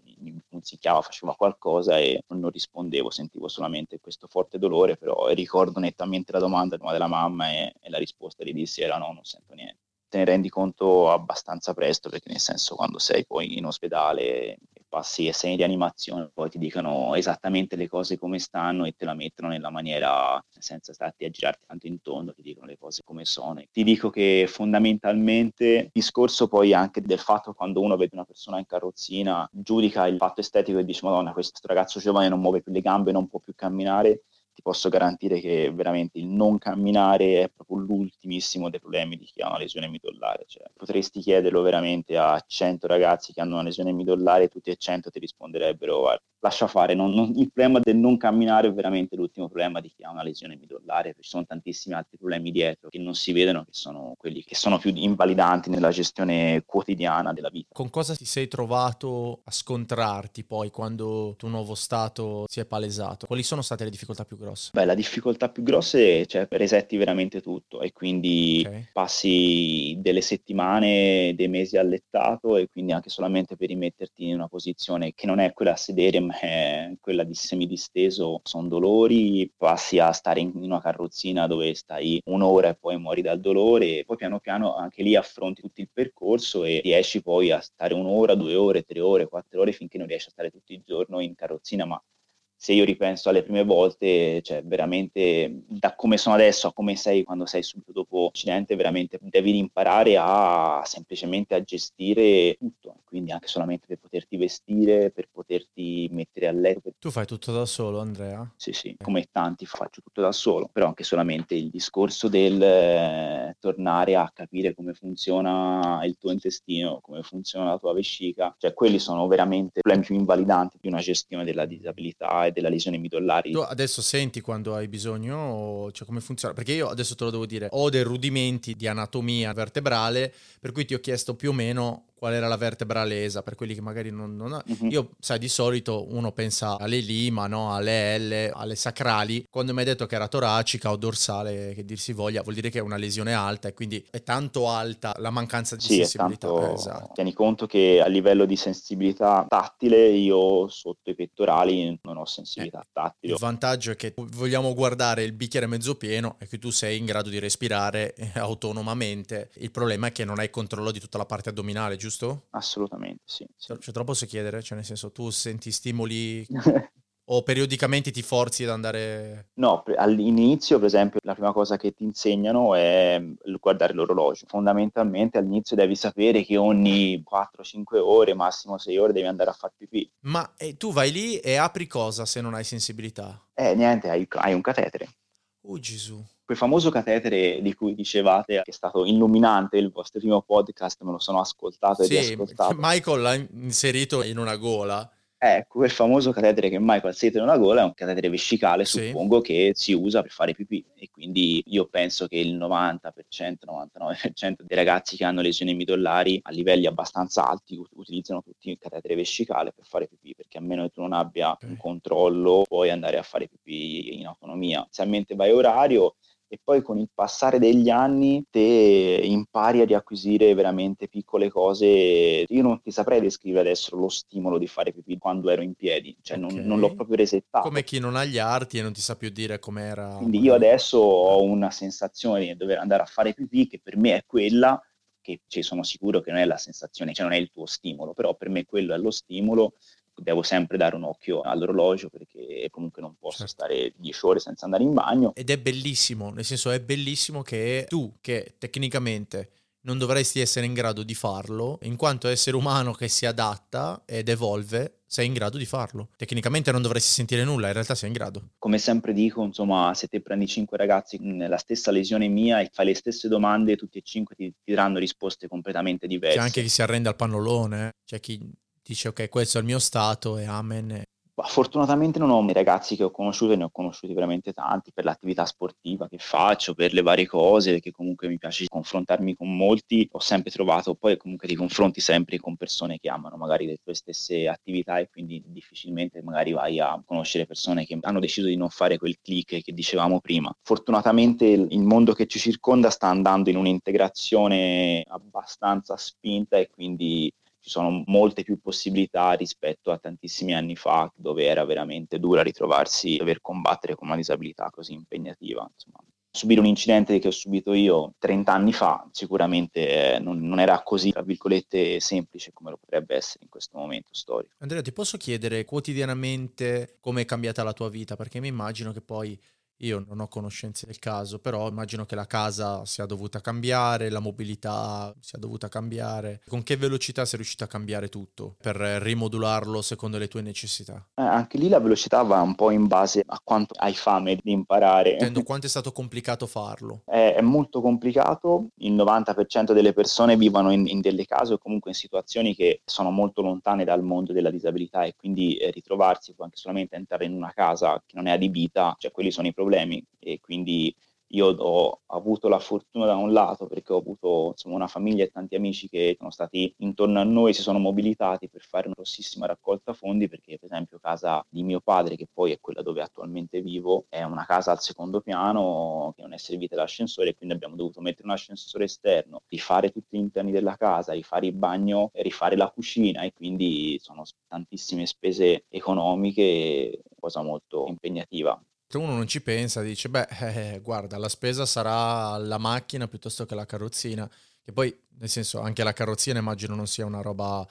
punzicchiava, faceva qualcosa e non rispondevo, sentivo solamente questo forte dolore, però ricordo nettamente la domanda della mamma e, e la risposta gli dissi era no, non sento niente. Te ne rendi conto abbastanza presto perché nel senso quando sei poi in ospedale passi e sei di animazione poi ti dicono esattamente le cose come stanno e te la mettono nella maniera senza starti a girarti tanto intorno ti dicono le cose come sono. Ti dico che fondamentalmente il discorso poi anche del fatto quando uno vede una persona in carrozzina giudica il fatto estetico e dice madonna questo ragazzo giovane non muove più le gambe non può più camminare ti posso garantire che veramente il non camminare è proprio l'ultimissimo dei problemi di chi ha una lesione midollare. Cioè, potresti chiederlo veramente a 100 ragazzi che hanno una lesione midollare tutti e 100 ti risponderebbero lascia fare. Non, non, il problema del non camminare è veramente l'ultimo problema di chi ha una lesione midollare, ci sono tantissimi altri problemi dietro che non si vedono, che sono quelli che sono più invalidanti nella gestione quotidiana della vita. Con cosa ti sei trovato a scontrarti poi quando il tuo nuovo stato si è palesato? Quali sono state le difficoltà più grosse? Beh, la difficoltà più grossa è cioè, resetti veramente tutto e quindi okay. passi delle settimane, dei mesi allettato e quindi anche solamente per rimetterti in una posizione che non è quella a sedere è quella di semidisteso, sono dolori, passi a stare in una carrozzina dove stai un'ora e poi muori dal dolore poi piano piano anche lì affronti tutto il percorso e riesci poi a stare un'ora, due ore, tre ore, quattro ore finché non riesci a stare tutto il giorno in carrozzina, ma se io ripenso alle prime volte, cioè veramente da come sono adesso a come sei quando sei subito dopo l'accidente, veramente devi imparare a semplicemente a gestire tutto, quindi anche solamente per poterti vestire, per poterti mettere a letto. Tu fai tutto da solo, Andrea? Sì, sì, come tanti faccio tutto da solo, però anche solamente il discorso del eh, tornare a capire come funziona il tuo intestino, come funziona la tua vescica, cioè quelli sono veramente problemi più invalidanti di una gestione della disabilità e della lesione midollari. Tu adesso senti quando hai bisogno, cioè come funziona? Perché io adesso te lo devo dire, ho dei rudimenti di anatomia vertebrale, per cui ti ho chiesto più o meno qual era la vertebra lesa, per quelli che magari non... non ha... uh-huh. Io, sai, di solito uno pensa alle lima, no? alle L, alle sacrali. Quando mi hai detto che era toracica o dorsale, che dir si voglia, vuol dire che è una lesione alta e quindi è tanto alta la mancanza di sì, sensibilità. Tanto... Esatto. Tieni conto che a livello di sensibilità tattile io sotto i pettorali non ho sensibilità eh, tattile. Il vantaggio è che vogliamo guardare il bicchiere mezzo pieno e che tu sei in grado di respirare autonomamente. Il problema è che non hai controllo di tutta la parte addominale, giusto? Giusto? Assolutamente, sì. sì. Cioè, troppo posso chiedere, cioè nel senso tu senti stimoli o periodicamente ti forzi ad andare... No, all'inizio per esempio la prima cosa che ti insegnano è guardare l'orologio. Fondamentalmente all'inizio devi sapere che ogni 4-5 ore, massimo 6 ore devi andare a fare pipì. Ma tu vai lì e apri cosa se non hai sensibilità? Eh niente, hai, hai un catetere. Oh Gesù quel famoso catetere di cui dicevate, che è stato illuminante il vostro primo podcast, me lo sono ascoltato sì, e riascoltato. Michael l'ha inserito in una gola. Ecco, quel famoso catetere che Michael ha inserito in una gola è un catetere vescicale, sì. suppongo, che si usa per fare pipì. E quindi io penso che il 90%, 99% dei ragazzi che hanno lesioni midollari a livelli abbastanza alti utilizzano tutti il catetere vescicale per fare pipì, perché a meno che tu non abbia okay. un controllo puoi andare a fare pipì in autonomia. Inizialmente vai orario, e poi con il passare degli anni te impari a riacquisire veramente piccole cose. Io non ti saprei descrivere adesso lo stimolo di fare pipì quando ero in piedi, cioè okay. non, non, l'ho proprio resettato. Come chi non ha gli arti e non ti sa più dire com'era. Quindi io adesso ho una sensazione di dover andare a fare pipì che per me è quella che cioè, sono sicuro che non è la sensazione, cioè non è il tuo stimolo, però per me quello è lo stimolo devo sempre dare un occhio all'orologio perché comunque non posso certo. stare 10 ore senza andare in bagno. Ed è bellissimo, nel senso è bellissimo che tu, che tecnicamente non dovresti essere in grado di farlo, in quanto essere umano che si adatta ed evolve, sei in grado di farlo. Tecnicamente non dovresti sentire nulla, in realtà sei in grado. Come sempre dico, insomma, se te prendi cinque ragazzi nella stessa lesione mia e fai le stesse domande, tutti e cinque ti, ti daranno risposte completamente diverse. C'è anche chi si arrende al pannolone, c'è chi dice ok questo è il mio stato e amen. Fortunatamente non ho i ragazzi che ho conosciuto, ne ho conosciuti veramente tanti per l'attività sportiva che faccio, per le varie cose, perché comunque mi piace confrontarmi con molti. Ho sempre trovato, poi comunque ti confronti sempre con persone che amano magari le tue stesse attività e quindi difficilmente magari vai a conoscere persone che hanno deciso di non fare quel click che dicevamo prima. Fortunatamente il mondo che ci circonda sta andando in un'integrazione abbastanza spinta e quindi ci sono molte più possibilità rispetto a tantissimi anni fa, dove era veramente dura ritrovarsi, dover combattere con una disabilità così impegnativa. Insomma, subire un incidente che ho subito io 30 anni fa sicuramente eh, non, non, era così, tra virgolette, semplice come lo potrebbe essere in questo momento storico. Andrea, ti posso chiedere quotidianamente come è cambiata la tua vita? Perché mi immagino che poi Io non ho conoscenze del caso, però immagino che la casa sia dovuta cambiare, la mobilità sia dovuta cambiare. Con che velocità sei riuscito a cambiare tutto per rimodularlo secondo le tue necessità? Eh, anche lì la velocità va un po' in base a quanto hai fame di imparare. Intendo quanto è stato complicato farlo. È, è molto complicato, il 90% delle persone vivono in, in, delle case o comunque in situazioni che sono molto lontane dal mondo della disabilità e quindi eh, ritrovarsi può anche solamente entrare in una casa che non è adibita, cioè quelli sono i problemi problemi e quindi io ho avuto la fortuna da un lato perché ho avuto insomma, una famiglia e tanti amici che sono stati intorno a noi, si sono mobilitati per fare una grossissima raccolta fondi perché per esempio casa di mio padre, che poi è quella dove attualmente vivo, è una casa al secondo piano che non è servita l'ascensore e quindi abbiamo dovuto mettere un ascensore esterno, rifare tutti gli interni della casa, rifare il bagno, rifare la cucina e quindi sono tantissime spese economiche, cosa molto impegnativa uno non ci pensa, dice, beh, eh, guarda, la spesa sarà la macchina piuttosto che la carrozzina, che poi, nel senso, anche la carrozzina immagino non sia una roba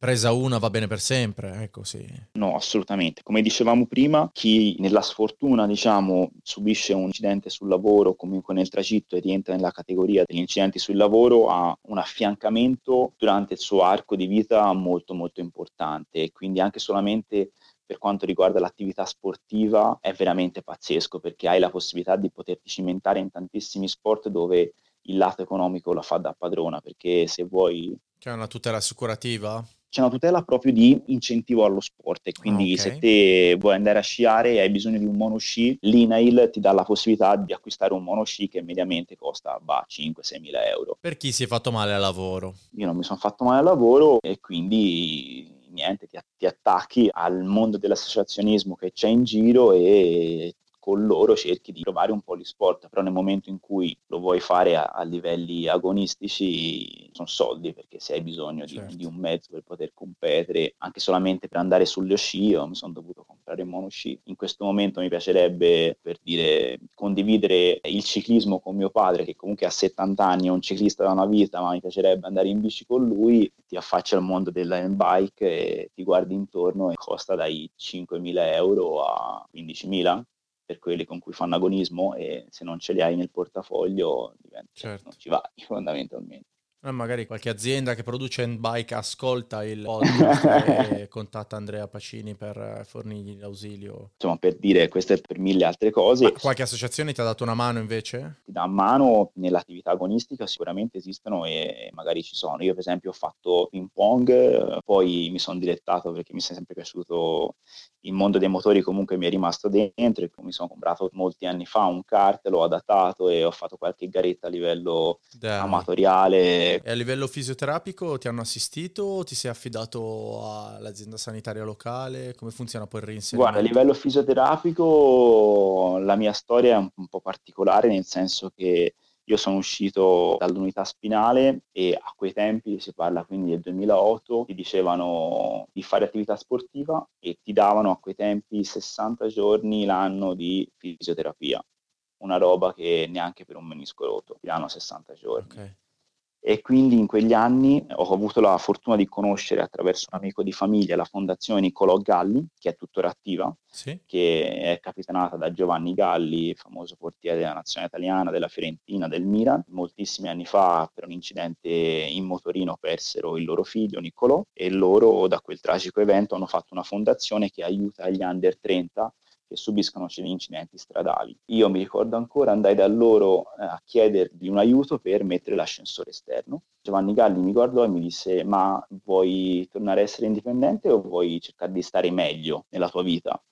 presa una va bene per sempre, ecco sì. No, assolutamente. Come dicevamo prima, chi nella sfortuna, diciamo, subisce un incidente sul lavoro, comunque nel tragitto e rientra nella categoria degli incidenti sul lavoro, ha un affiancamento durante il suo arco di vita molto molto importante quindi anche solamente per quanto riguarda l'attività sportiva è veramente pazzesco perché hai la possibilità di poterti cimentare in tantissimi sport dove il lato economico la fa da padrona perché se vuoi... C'è una tutela assicurativa? C'è una tutela proprio di incentivo allo sport e quindi okay. se te vuoi andare a sciare e hai bisogno di un monosci, l'INAIL ti dà la possibilità di acquistare un monosci che mediamente costa bah, 5-6 mila euro. Per chi si è fatto male al lavoro? Io non mi sono fatto male al lavoro e quindi niente, ti, ti attacchi al mondo dell'associazionismo che c'è in giro e con loro cerchi di provare un po' gli sport, però nel momento in cui lo vuoi fare a, a livelli agonistici sono soldi, perché se hai bisogno di, certo. di, un mezzo per poter competere, anche solamente per andare sulle sci, io mi sono dovuto comprare il monosci. In questo momento mi piacerebbe, per dire, condividere il ciclismo con mio padre, che comunque ha 70 anni, è un ciclista da una vita, ma mi piacerebbe andare in bici con lui, ti affaccia al mondo dell'handbike e ti guardi intorno e costa dai 5.000 euro a 15.000 per quelli con cui fanno agonismo e se non ce li hai nel portafoglio diventa, certo. non ci vai fondamentalmente. Eh, magari qualche azienda che produce bike ascolta il podcast e contatta Andrea Pacini per fornirgli l'ausilio. Insomma, per dire questo è per mille altre cose. Ma qualche associazione ti ha dato una mano invece? Ti dà mano nell'attività agonistica, sicuramente esistono e magari ci sono. Io per esempio ho fatto ping pong, poi mi sono dilettato perché mi è sempre piaciuto il mondo dei motori comunque mi è rimasto dentro e mi sono comprato molti anni fa un kart, l'ho adattato e ho fatto qualche garetta a livello Dai. amatoriale. E a livello fisioterapico ti hanno assistito o ti sei affidato all'azienda sanitaria locale? Come funziona poi il reinserimento? Guarda, a livello fisioterapico la mia storia è un, un po' particolare nel senso che io sono uscito dall'unità spinale e a quei tempi, si parla quindi del 2008, ti dicevano di fare attività sportiva e ti davano a quei tempi 60 giorni l'anno di fisioterapia, una roba che neanche per un menisco rotto, ti danno 60 giorni. Okay e quindi in quegli anni ho avuto la fortuna di conoscere attraverso un amico di famiglia la fondazione Nicolò Galli, che è tuttora attiva, sì. che è capitanata da Giovanni Galli, famoso portiere della nazionale italiana, della Fiorentina, del Milan. Moltissimi anni fa per un incidente in motorino persero il loro figlio Nicolò e loro da quel tragico evento hanno fatto una fondazione che aiuta gli under 30 che subiscono incidenti stradali. Io mi ricordo ancora, andai da loro eh, a chiedergli un aiuto per mettere l'ascensore esterno. Giovanni Galli mi guardò e mi disse, ma vuoi tornare a essere indipendente o vuoi cercare di stare meglio nella tua vita?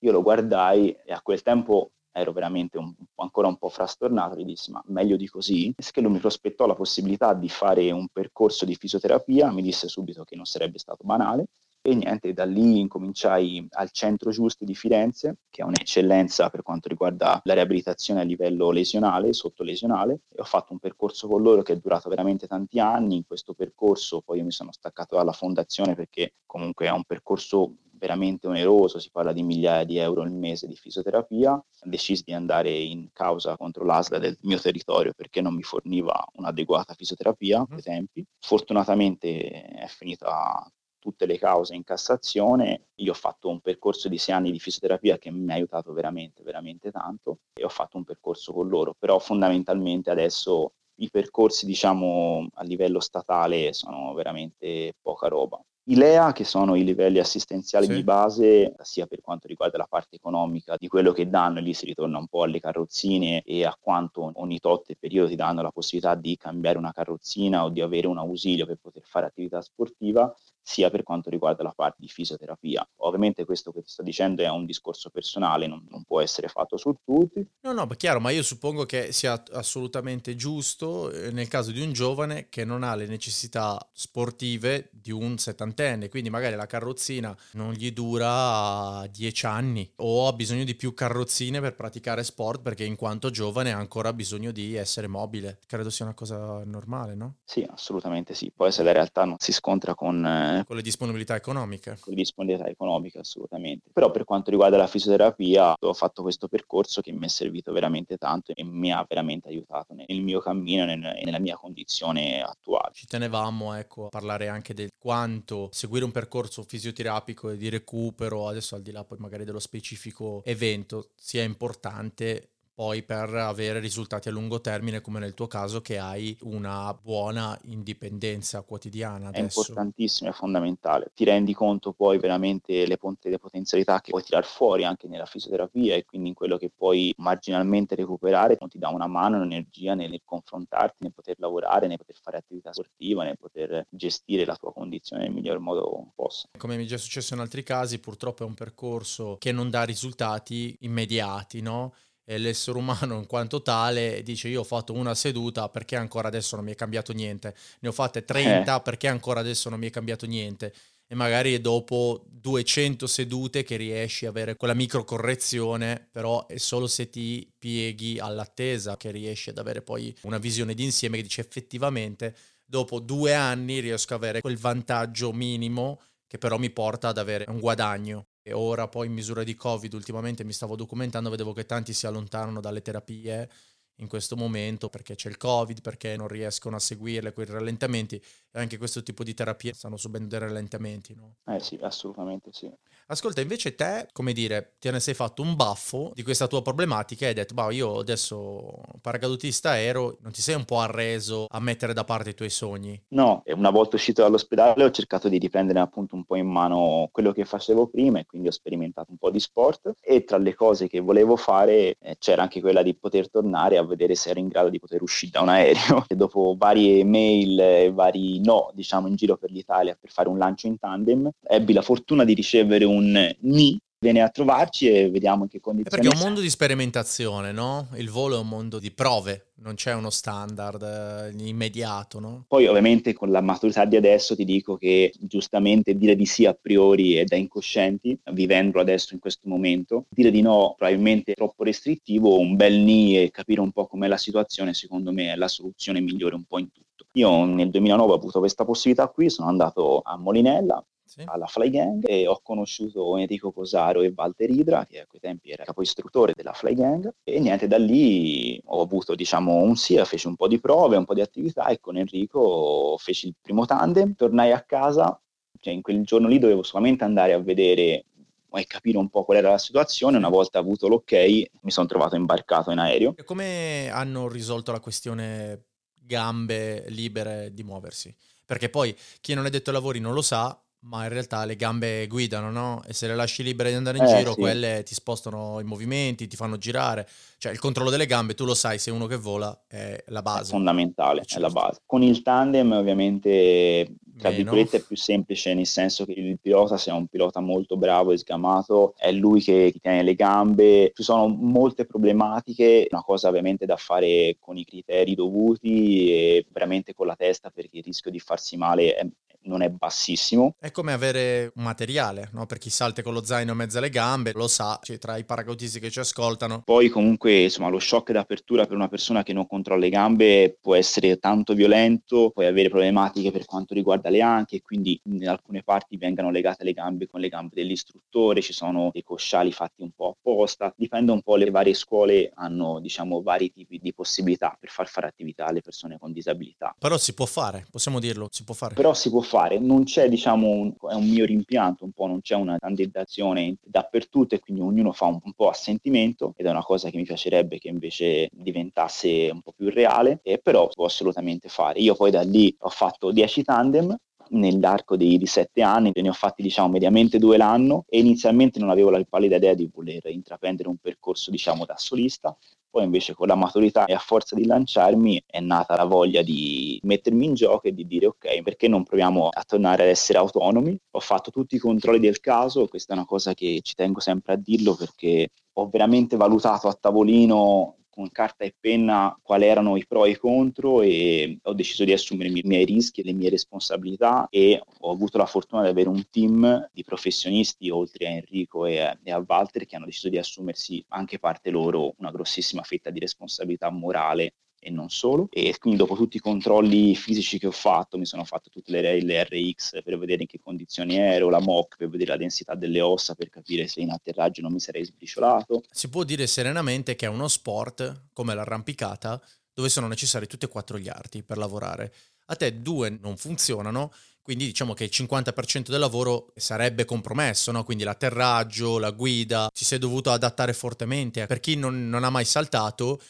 Io lo guardai e a quel tempo ero veramente un, ancora un po' frastornato, gli dissi ma meglio di così? E che lui mi prospettò la possibilità di fare un percorso di fisioterapia, mi disse subito che non sarebbe stato banale e niente, da lì incominciai al Centro Giusti di Firenze, che è un'eccellenza per quanto riguarda la riabilitazione a livello lesionale, sottolesionale, e ho fatto un percorso con loro che è durato veramente tanti anni. In questo percorso poi io mi sono staccato dalla fondazione perché comunque è un percorso veramente oneroso, si parla di migliaia di euro al mese di fisioterapia, decisi di andare in causa contro l'ASLA del mio territorio perché non mi forniva un'adeguata fisioterapia a quei mm. tempi. Fortunatamente è finita tutte le cause in Cassazione. Io ho fatto un percorso di sei anni di fisioterapia che mi ha aiutato veramente, veramente tanto e ho fatto un percorso con loro, però fondamentalmente adesso i percorsi diciamo a livello statale sono veramente poca roba. I LEA, che sono i livelli assistenziali sì. di base, sia per quanto riguarda la parte economica di quello che danno, lì si ritorna un po' alle carrozzine e a quanto ogni tot periodo ti danno la possibilità di cambiare una carrozzina o di avere un ausilio per poter fare attività sportiva, sia per quanto riguarda la parte di fisioterapia. Ovviamente questo che ti sto dicendo è un discorso personale, non, non può essere fatto su tutti. No, no, chiaro, ma io suppongo che sia assolutamente giusto eh, nel caso di un giovane che non ha le necessità sportive di un settantenne, quindi magari la carrozzina non gli dura dieci anni o ha bisogno di più carrozzine per praticare sport perché in quanto giovane ha ancora bisogno di essere mobile. Credo sia una cosa normale, no? Sì, assolutamente sì. Poi se la realtà non si scontra con eh, con le disponibilità economiche. Con le disponibilità economiche, assolutamente. Però per quanto riguarda la fisioterapia, ho fatto questo percorso che mi è servito veramente tanto e mi ha veramente aiutato nel mio cammino e nella mia condizione attuale. Ci tenevamo ecco, a parlare anche del quanto seguire un percorso fisioterapico e di recupero, adesso al di là poi magari dello specifico evento, sia importante poi per avere risultati a lungo termine come nel tuo caso che hai una buona indipendenza quotidiana adesso. È importantissimo, è fondamentale. Ti rendi conto poi veramente le, ponte, le potenzialità che puoi tirar fuori anche nella fisioterapia e quindi in quello che puoi marginalmente recuperare non ti dà una mano, un'energia nel, confrontarti, nel poter lavorare, nel poter fare attività sportiva, nel poter gestire la tua condizione nel miglior modo possa. Come mi è già successo in altri casi, purtroppo è un percorso che non dà risultati immediati, no? L'essere umano in quanto tale dice io ho fatto una seduta perché ancora adesso non mi è cambiato niente, ne ho fatte 30 eh. perché ancora adesso non mi è cambiato niente. E magari è dopo 200 sedute che riesci a avere quella micro correzione, però è solo se ti pieghi all'attesa che riesci ad avere poi una visione d'insieme che dice effettivamente dopo due anni riesco ad avere quel vantaggio minimo che però mi porta ad avere un guadagno e ora poi in misura di Covid ultimamente mi stavo documentando, vedevo che tanti si allontanano dalle terapie in questo momento perché c'è il Covid, perché non riescono a seguirle quei rallentamenti e anche questo tipo di terapie stanno subendo dei rallentamenti, no? Eh sì, assolutamente sì. Ascolta, invece te, come dire, te ne sei fatto un baffo di questa tua problematica e hai detto, bah, io adesso paracadutista ero, non ti sei un po' arreso a mettere da parte i tuoi sogni? No, una volta uscito dall'ospedale ho cercato di riprendere appunto un po' in mano quello che facevo prima e quindi ho sperimentato un po' di sport e tra le cose che volevo fare eh, c'era anche quella di poter tornare a vedere se ero in grado di poter uscire da un aereo. E dopo varie mail e vari no, diciamo, in giro per l'Italia per fare un lancio in tandem, ebbi la fortuna di ricevere un un ni viene a trovarci e vediamo in che condizioni. Perché è un mondo di sperimentazione, no? Il volo è un mondo di prove, non c'è uno standard eh, immediato, no? Poi ovviamente con la maturità di adesso ti dico che giustamente dire di sì a priori è da incoscienti, vivendolo adesso in questo momento. Dire di no probabilmente è troppo restrittivo, un bel ni e capire un po' com'è la situazione secondo me è la soluzione migliore un po' in tutto. Io nel 2009 ho avuto questa possibilità qui, sono andato a Molinella, sì. alla Fly Gang e ho conosciuto Enrico Cosaro e Walter Idra, che a quei tempi era capo istruttore della Fly Gang e niente, da lì ho avuto diciamo un sì, feci un po' di prove, un po' di attività e con Enrico feci il primo tandem, tornai a casa, cioè in quel giorno lì dovevo solamente andare a vedere e capire un po' qual era la situazione. Una volta avuto l'ok, mi sono trovato imbarcato in aereo. E come hanno risolto la questione gambe libere di muoversi? Perché poi chi non è detto ai lavori non lo sa, ma in realtà le gambe guidano, no? E se le lasci libere di andare in eh, giro, sì. quelle ti spostano i movimenti, ti fanno girare. Cioè il controllo delle gambe, tu lo sai, se uno che vola è la base. È fondamentale, certo. è la base. Con il tandem ovviamente, tra virgolette, è più semplice, nel senso che il pilota, se è un pilota molto bravo e sgamato, è lui che tiene le gambe. Ci sono molte problematiche, una cosa ovviamente da fare con i criteri dovuti e veramente con la testa perché il rischio di farsi male è, non è bassissimo. È come avere un materiale, no? per chi salta con lo zaino in mezzo alle gambe, lo sa, cioè, tra i paracautisti che ci ascoltano. Poi comunque insomma, lo shock d'apertura per una persona che non controlla le gambe può essere tanto violento, puoi avere problematiche per quanto riguarda le anche, quindi in alcune parti vengano legate le gambe con le gambe dell'istruttore, ci sono dei cosciali fatti un po' apposta dipende un po', le varie scuole hanno diciamo vari tipi di possibilità per far fare attività alle persone con disabilità. Però si può fare, possiamo dirlo, si può fare. Però si può fare, non c'è diciamo un, è un mio rimpianto, un po' non c'è una standardizzazione dappertutto e quindi ognuno fa un, un po' a sentimento ed è una cosa che mi piacerebbe che invece diventasse un po' più reale, e però si può assolutamente fare. Io poi da lì ho fatto 10 tandem, nell'arco di, di, sette anni, ne ho fatti diciamo mediamente due l'anno e inizialmente non avevo la pallida idea di voler intraprendere un percorso diciamo da solista, poi invece con la maturità e a forza di lanciarmi è nata la voglia di mettermi in gioco e di dire ok, perché non proviamo a tornare ad essere autonomi? Ho fatto tutti i controlli del caso, questa è una cosa che ci tengo sempre a dirlo perché ho veramente valutato a tavolino con carta e penna quali erano i pro e i contro e ho deciso di assumermi i miei rischi e le mie responsabilità e ho avuto la fortuna di avere un team di professionisti oltre a Enrico e e a Walter che hanno deciso di assumersi anche parte loro una grossissima fetta di responsabilità morale e non solo. E quindi dopo tutti i controlli fisici che ho fatto, mi sono fatto tutte le, le RX per vedere in che condizioni ero, la MOC per vedere la densità delle ossa, per capire se in atterraggio non mi sarei sbriciolato. Si può dire serenamente che è uno sport, come l'arrampicata, dove sono necessari tutti e quattro gli arti per lavorare. A te due non funzionano, quindi diciamo che il 50% del lavoro sarebbe compromesso, no? quindi l'atterraggio, la guida, ci sei dovuto adattare fortemente. Per chi non, non ha mai saltato,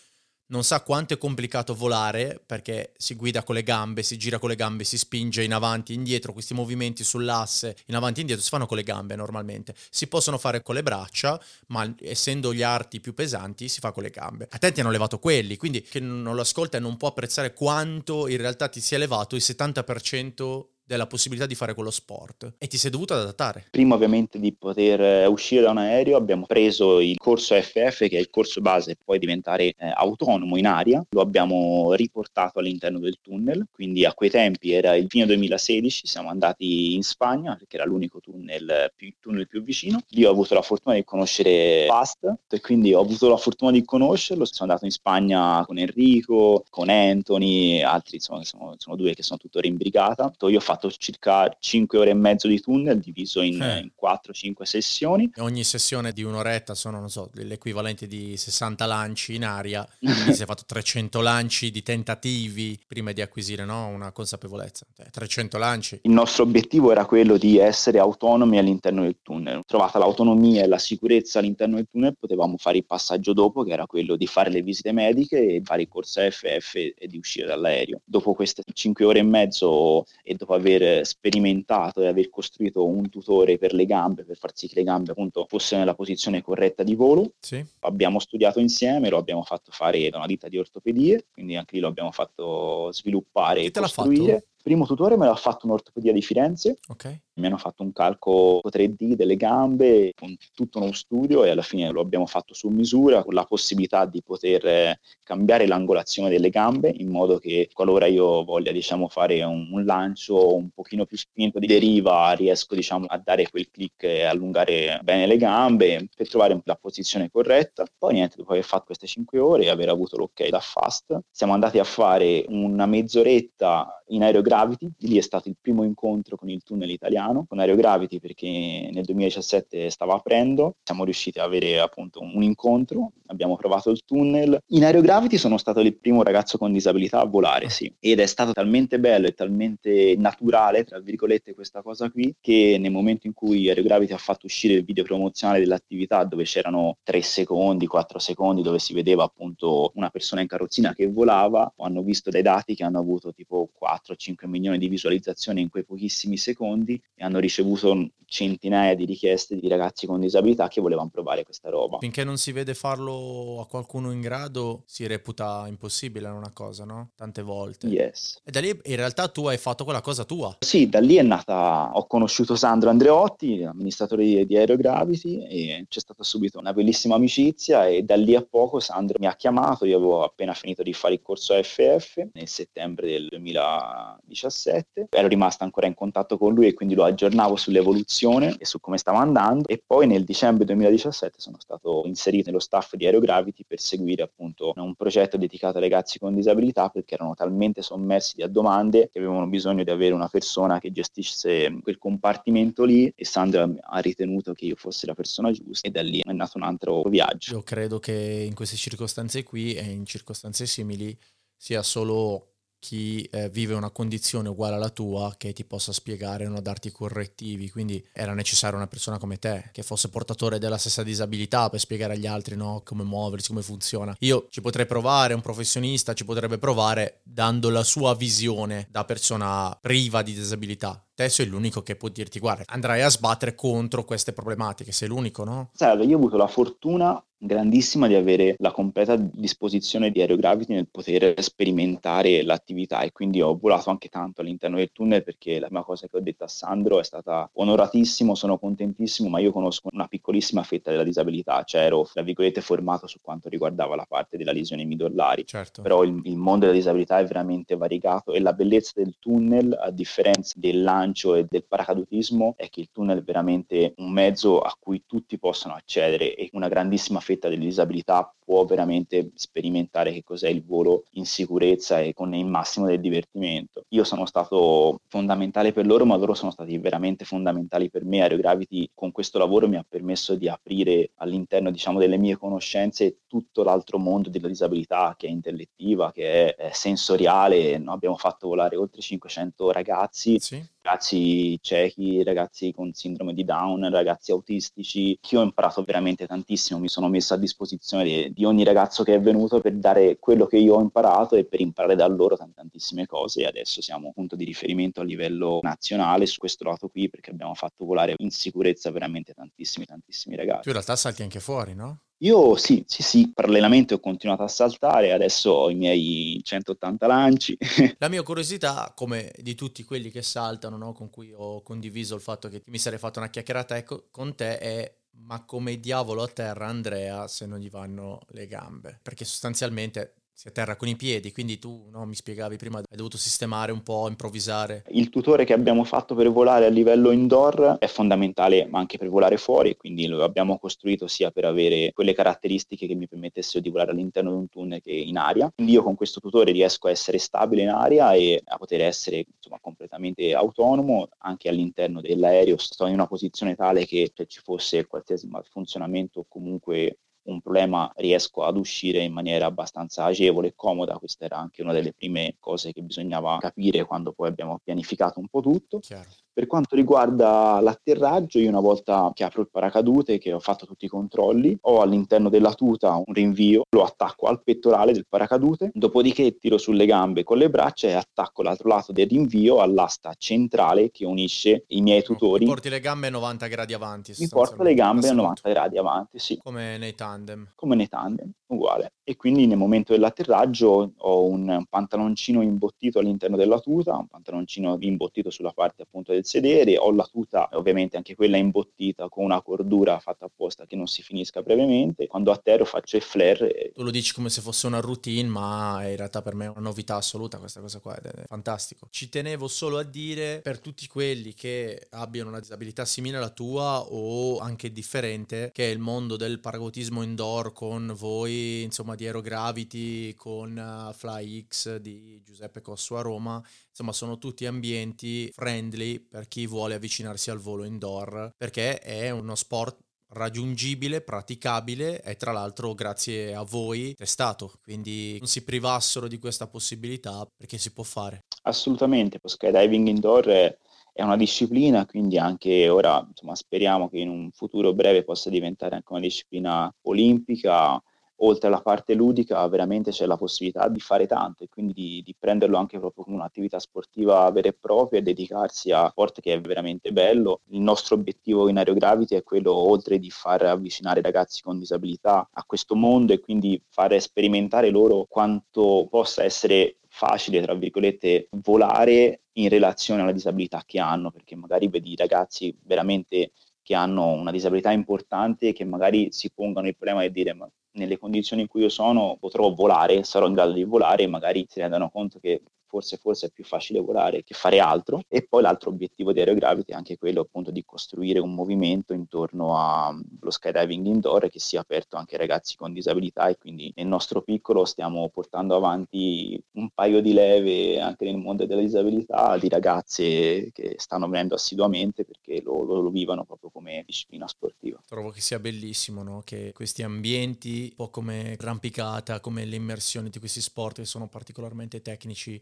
non sa quanto è complicato volare perché si guida con le gambe, si gira con le gambe, si spinge in avanti e indietro, questi movimenti sull'asse in avanti e indietro si fanno con le gambe normalmente. Si possono fare con le braccia, ma essendo gli arti più pesanti si fa con le gambe. A te ti hanno levato quelli, quindi chi non lo ascolta e non può apprezzare quanto in realtà ti sia levato il 70% della possibilità di fare quello sport e ti sei dovuto adattare. Prima ovviamente di poter eh, uscire da un aereo abbiamo preso il corso FF che è il corso base per poi diventare eh, autonomo in aria, lo abbiamo riportato all'interno del tunnel, quindi a quei tempi era il fine 2016, siamo andati in Spagna perché era l'unico tunnel più, tunnel più vicino, io ho avuto la fortuna di conoscere Fast e quindi ho avuto la fortuna di conoscerlo, sono andato in Spagna con Enrico, con Anthony, altri insomma sono, sono due che sono tuttora in brigata, io ho fatto fatto circa 5 ore e mezzo di tunnel diviso in, eh. in 4-5 sessioni. Ogni sessione di un'oretta sono, non so, l'equivalente di 60 lanci in aria, quindi si è fatto 300 lanci di tentativi prima di acquisire no? una consapevolezza. 300 cioè, lanci. Il nostro obiettivo era quello di essere autonomi all'interno del tunnel. Trovata l'autonomia e la sicurezza all'interno del tunnel, potevamo fare il passaggio dopo, che era quello di fare le visite mediche e fare il corso FF e di uscire dall'aereo. Dopo queste 5 ore e mezzo e dopo aver aver sperimentato e aver costruito un tutore per le gambe, per far sì che le gambe appunto fossero nella posizione corretta di volo. Sì. Abbiamo studiato insieme, lo abbiamo fatto fare da una ditta di ortopedie, quindi anche lì lo abbiamo fatto sviluppare Chi e costruire primo tutore me l'ha fatto un'ortopedia di Firenze. Ok. Mi hanno fatto un calco 3D delle gambe con tutto uno studio e alla fine lo abbiamo fatto su misura con la possibilità di poter eh, cambiare l'angolazione delle gambe in modo che qualora io voglia diciamo fare un, un lancio un pochino più spinto di deriva riesco diciamo a dare quel click e allungare bene le gambe per trovare la posizione corretta. Poi niente, dopo aver fatto queste 5 ore e aver avuto l'ok da Fast, siamo andati a fare una mezz'oretta in aerogravity, lì è stato il primo incontro con il tunnel italiano, con aerogravity perché nel 2017 stava aprendo, siamo riusciti ad avere appunto un incontro, abbiamo provato il tunnel. In aerogravity sono stato il primo ragazzo con disabilità a volare, sì, ed è stato talmente bello e talmente naturale, tra virgolette, questa cosa qui, che nel momento in cui aerogravity ha fatto uscire il video promozionale dell'attività dove c'erano 3 secondi, 4 secondi, dove si vedeva appunto una persona in carrozzina che volava, hanno visto dai dati che hanno avuto tipo 4 4-5 milioni di visualizzazioni in quei pochissimi secondi e hanno ricevuto centinaia di richieste di ragazzi con disabilità che volevano provare questa roba. Finché non si vede farlo a qualcuno in grado, si reputa impossibile una cosa, no? Tante volte. Yes. E da lì in realtà tu hai fatto quella cosa tua. Sì, da lì è nata, ho conosciuto Sandro Andreotti, amministratore di, di Aerogravity e c'è stata subito una bellissima amicizia e da lì a poco Sandro mi ha chiamato, io avevo appena finito di fare il corso AFF nel settembre del 2000 2017, ero rimasta ancora in contatto con lui e quindi lo aggiornavo sull'evoluzione e su come stava andando e poi nel dicembre 2017 sono stato inserito nello staff di Aerogravity per seguire appunto un progetto dedicato ai ragazzi con disabilità perché erano talmente sommersi di domande che avevano bisogno di avere una persona che gestisse quel compartimento lì e Sandra ha ritenuto che io fossi la persona giusta e da lì è nato un altro viaggio. Io credo che in queste circostanze qui e in circostanze simili sia solo chi eh, vive una condizione uguale alla tua che ti possa spiegare o darti correttivi. Quindi era necessaria una persona come te, che fosse portatore della stessa disabilità per spiegare agli altri no, come muoversi, come funziona. Io ci potrei provare, un professionista ci potrebbe provare dando la sua visione da persona priva di disabilità. Te sei l'unico che può dirti, guarda, andrai a sbattere contro queste problematiche, sei l'unico, no? Salve, io ho avuto la fortuna grandissima di avere la completa disposizione di Aerogravity nel poter sperimentare l'attività e quindi ho volato anche tanto all'interno del tunnel perché la prima cosa che ho detto a Sandro è stata onoratissimo, sono contentissimo, ma io conosco una piccolissima fetta della disabilità, cioè ero, tra virgolette, formato su quanto riguardava la parte della lesione midollari, certo. però il, il mondo della disabilità è veramente variegato e la bellezza del tunnel, a differenza del lancio e del paracadutismo, è che il tunnel è veramente un mezzo a cui tutti possono accedere e una grandissima fetta delle disabilità può veramente sperimentare che cos'è il volo in sicurezza e con il massimo del divertimento. Io sono stato fondamentale per loro, ma loro sono stati veramente fondamentali per me. Aerogravity con questo lavoro mi ha permesso di aprire all'interno diciamo, delle mie conoscenze tutto l'altro mondo della disabilità che è intellettiva, che è, sensoriale. No? Abbiamo fatto volare oltre 500 ragazzi. Sì ragazzi ciechi, ragazzi con sindrome di Down, ragazzi autistici, che ho imparato veramente tantissimo, mi sono messo a disposizione di, di, ogni ragazzo che è venuto per dare quello che io ho imparato e per imparare da loro tantissime cose e adesso siamo un punto di riferimento a livello nazionale su questo lato qui perché abbiamo fatto volare in sicurezza veramente tantissimi tantissimi ragazzi. Tu in realtà salti anche fuori, no? Io sì, sì, sì, parallelamente ho continuato a saltare, adesso ho i miei 180 lanci. La mia curiosità, come di tutti quelli che saltano, no, con cui ho condiviso il fatto che mi sarei fatto una chiacchierata ecco, con te, è ma come diavolo a terra Andrea se non gli vanno le gambe? Perché sostanzialmente si atterra con i piedi, quindi tu no, mi spiegavi prima, hai dovuto sistemare un po', improvvisare. Il tutore che abbiamo fatto per volare a livello indoor è fondamentale, ma anche per volare fuori, quindi lo abbiamo costruito sia per avere quelle caratteristiche che mi permettessero di volare all'interno di un tunnel che in aria. Quindi io con questo tutore riesco a essere stabile in aria e a poter essere insomma, completamente autonomo anche all'interno dell'aereo. Sto in una posizione tale che se ci fosse qualsiasi malfunzionamento o comunque un problema riesco ad uscire in maniera abbastanza agevole e comoda. Questa era anche una delle prime cose che bisognava capire quando poi abbiamo pianificato un po' tutto. Chiaro. Per quanto riguarda l'atterraggio, io una volta che apro il paracadute, che ho fatto tutti i controlli, ho all'interno della tuta un rinvio, lo attacco al pettorale del paracadute, dopodiché tiro sulle gambe con le braccia e attacco l'altro lato del rinvio all'asta centrale che unisce i miei tutori. Mi porti le gambe a 90 gradi avanti. Mi porto le gambe a 90 gradi avanti, sì. Come nei tandem. Come nei tandem, uguale. E quindi nel momento dell'atterraggio ho un pantaloncino imbottito all'interno della tuta, un pantaloncino imbottito sulla parte appunto del sedere, ho la tuta ovviamente anche quella imbottita con una cordura fatta apposta che non si finisca brevemente, quando atterro faccio il flare. Tu lo dici come se fosse una routine, ma in realtà per me è una novità assoluta questa cosa qua, è fantastico. Ci tenevo solo a dire per tutti quelli che abbiano una disabilità simile alla tua o anche differente, che il mondo del paragotismo indoor con voi, insomma di Aerogravity, con uh, FlyX di Giuseppe Cosso a Roma, insomma sono tutti ambienti friendly per chi vuole avvicinarsi al volo indoor perché è uno sport raggiungibile, praticabile e tra l'altro grazie a voi testato, quindi non si privassero di questa possibilità perché si può fare. Assolutamente, skydiving indoor è, è una disciplina, quindi anche ora insomma, speriamo che in un futuro breve possa diventare anche una disciplina olimpica oltre alla parte ludica veramente c'è la possibilità di fare tanto e quindi di, di, prenderlo anche proprio come un'attività sportiva vera e propria e dedicarsi a sport che è veramente bello. Il nostro obiettivo in Aerogravity è quello oltre di far avvicinare ragazzi con disabilità a questo mondo e quindi fare sperimentare loro quanto possa essere facile, tra virgolette, volare in relazione alla disabilità che hanno, perché magari vedi ragazzi veramente che hanno una disabilità importante che magari si pongono il problema di dire ma nelle condizioni in cui io sono potrò volare, sarò in grado di volare e magari si rendono conto che forse, forse è più facile volare che fare altro. E poi l'altro obiettivo di Aerogravity è anche quello appunto di costruire un movimento intorno allo skydiving indoor che sia aperto anche ai ragazzi con disabilità e quindi nel nostro piccolo stiamo portando avanti un paio di leve anche nel mondo della disabilità di ragazze che stanno venendo assiduamente perché lo, lo, lo vivano proprio come disciplina sportiva. Trovo che sia bellissimo no? che questi ambienti, un po' come arrampicata, come le immersioni di questi sport che sono particolarmente tecnici,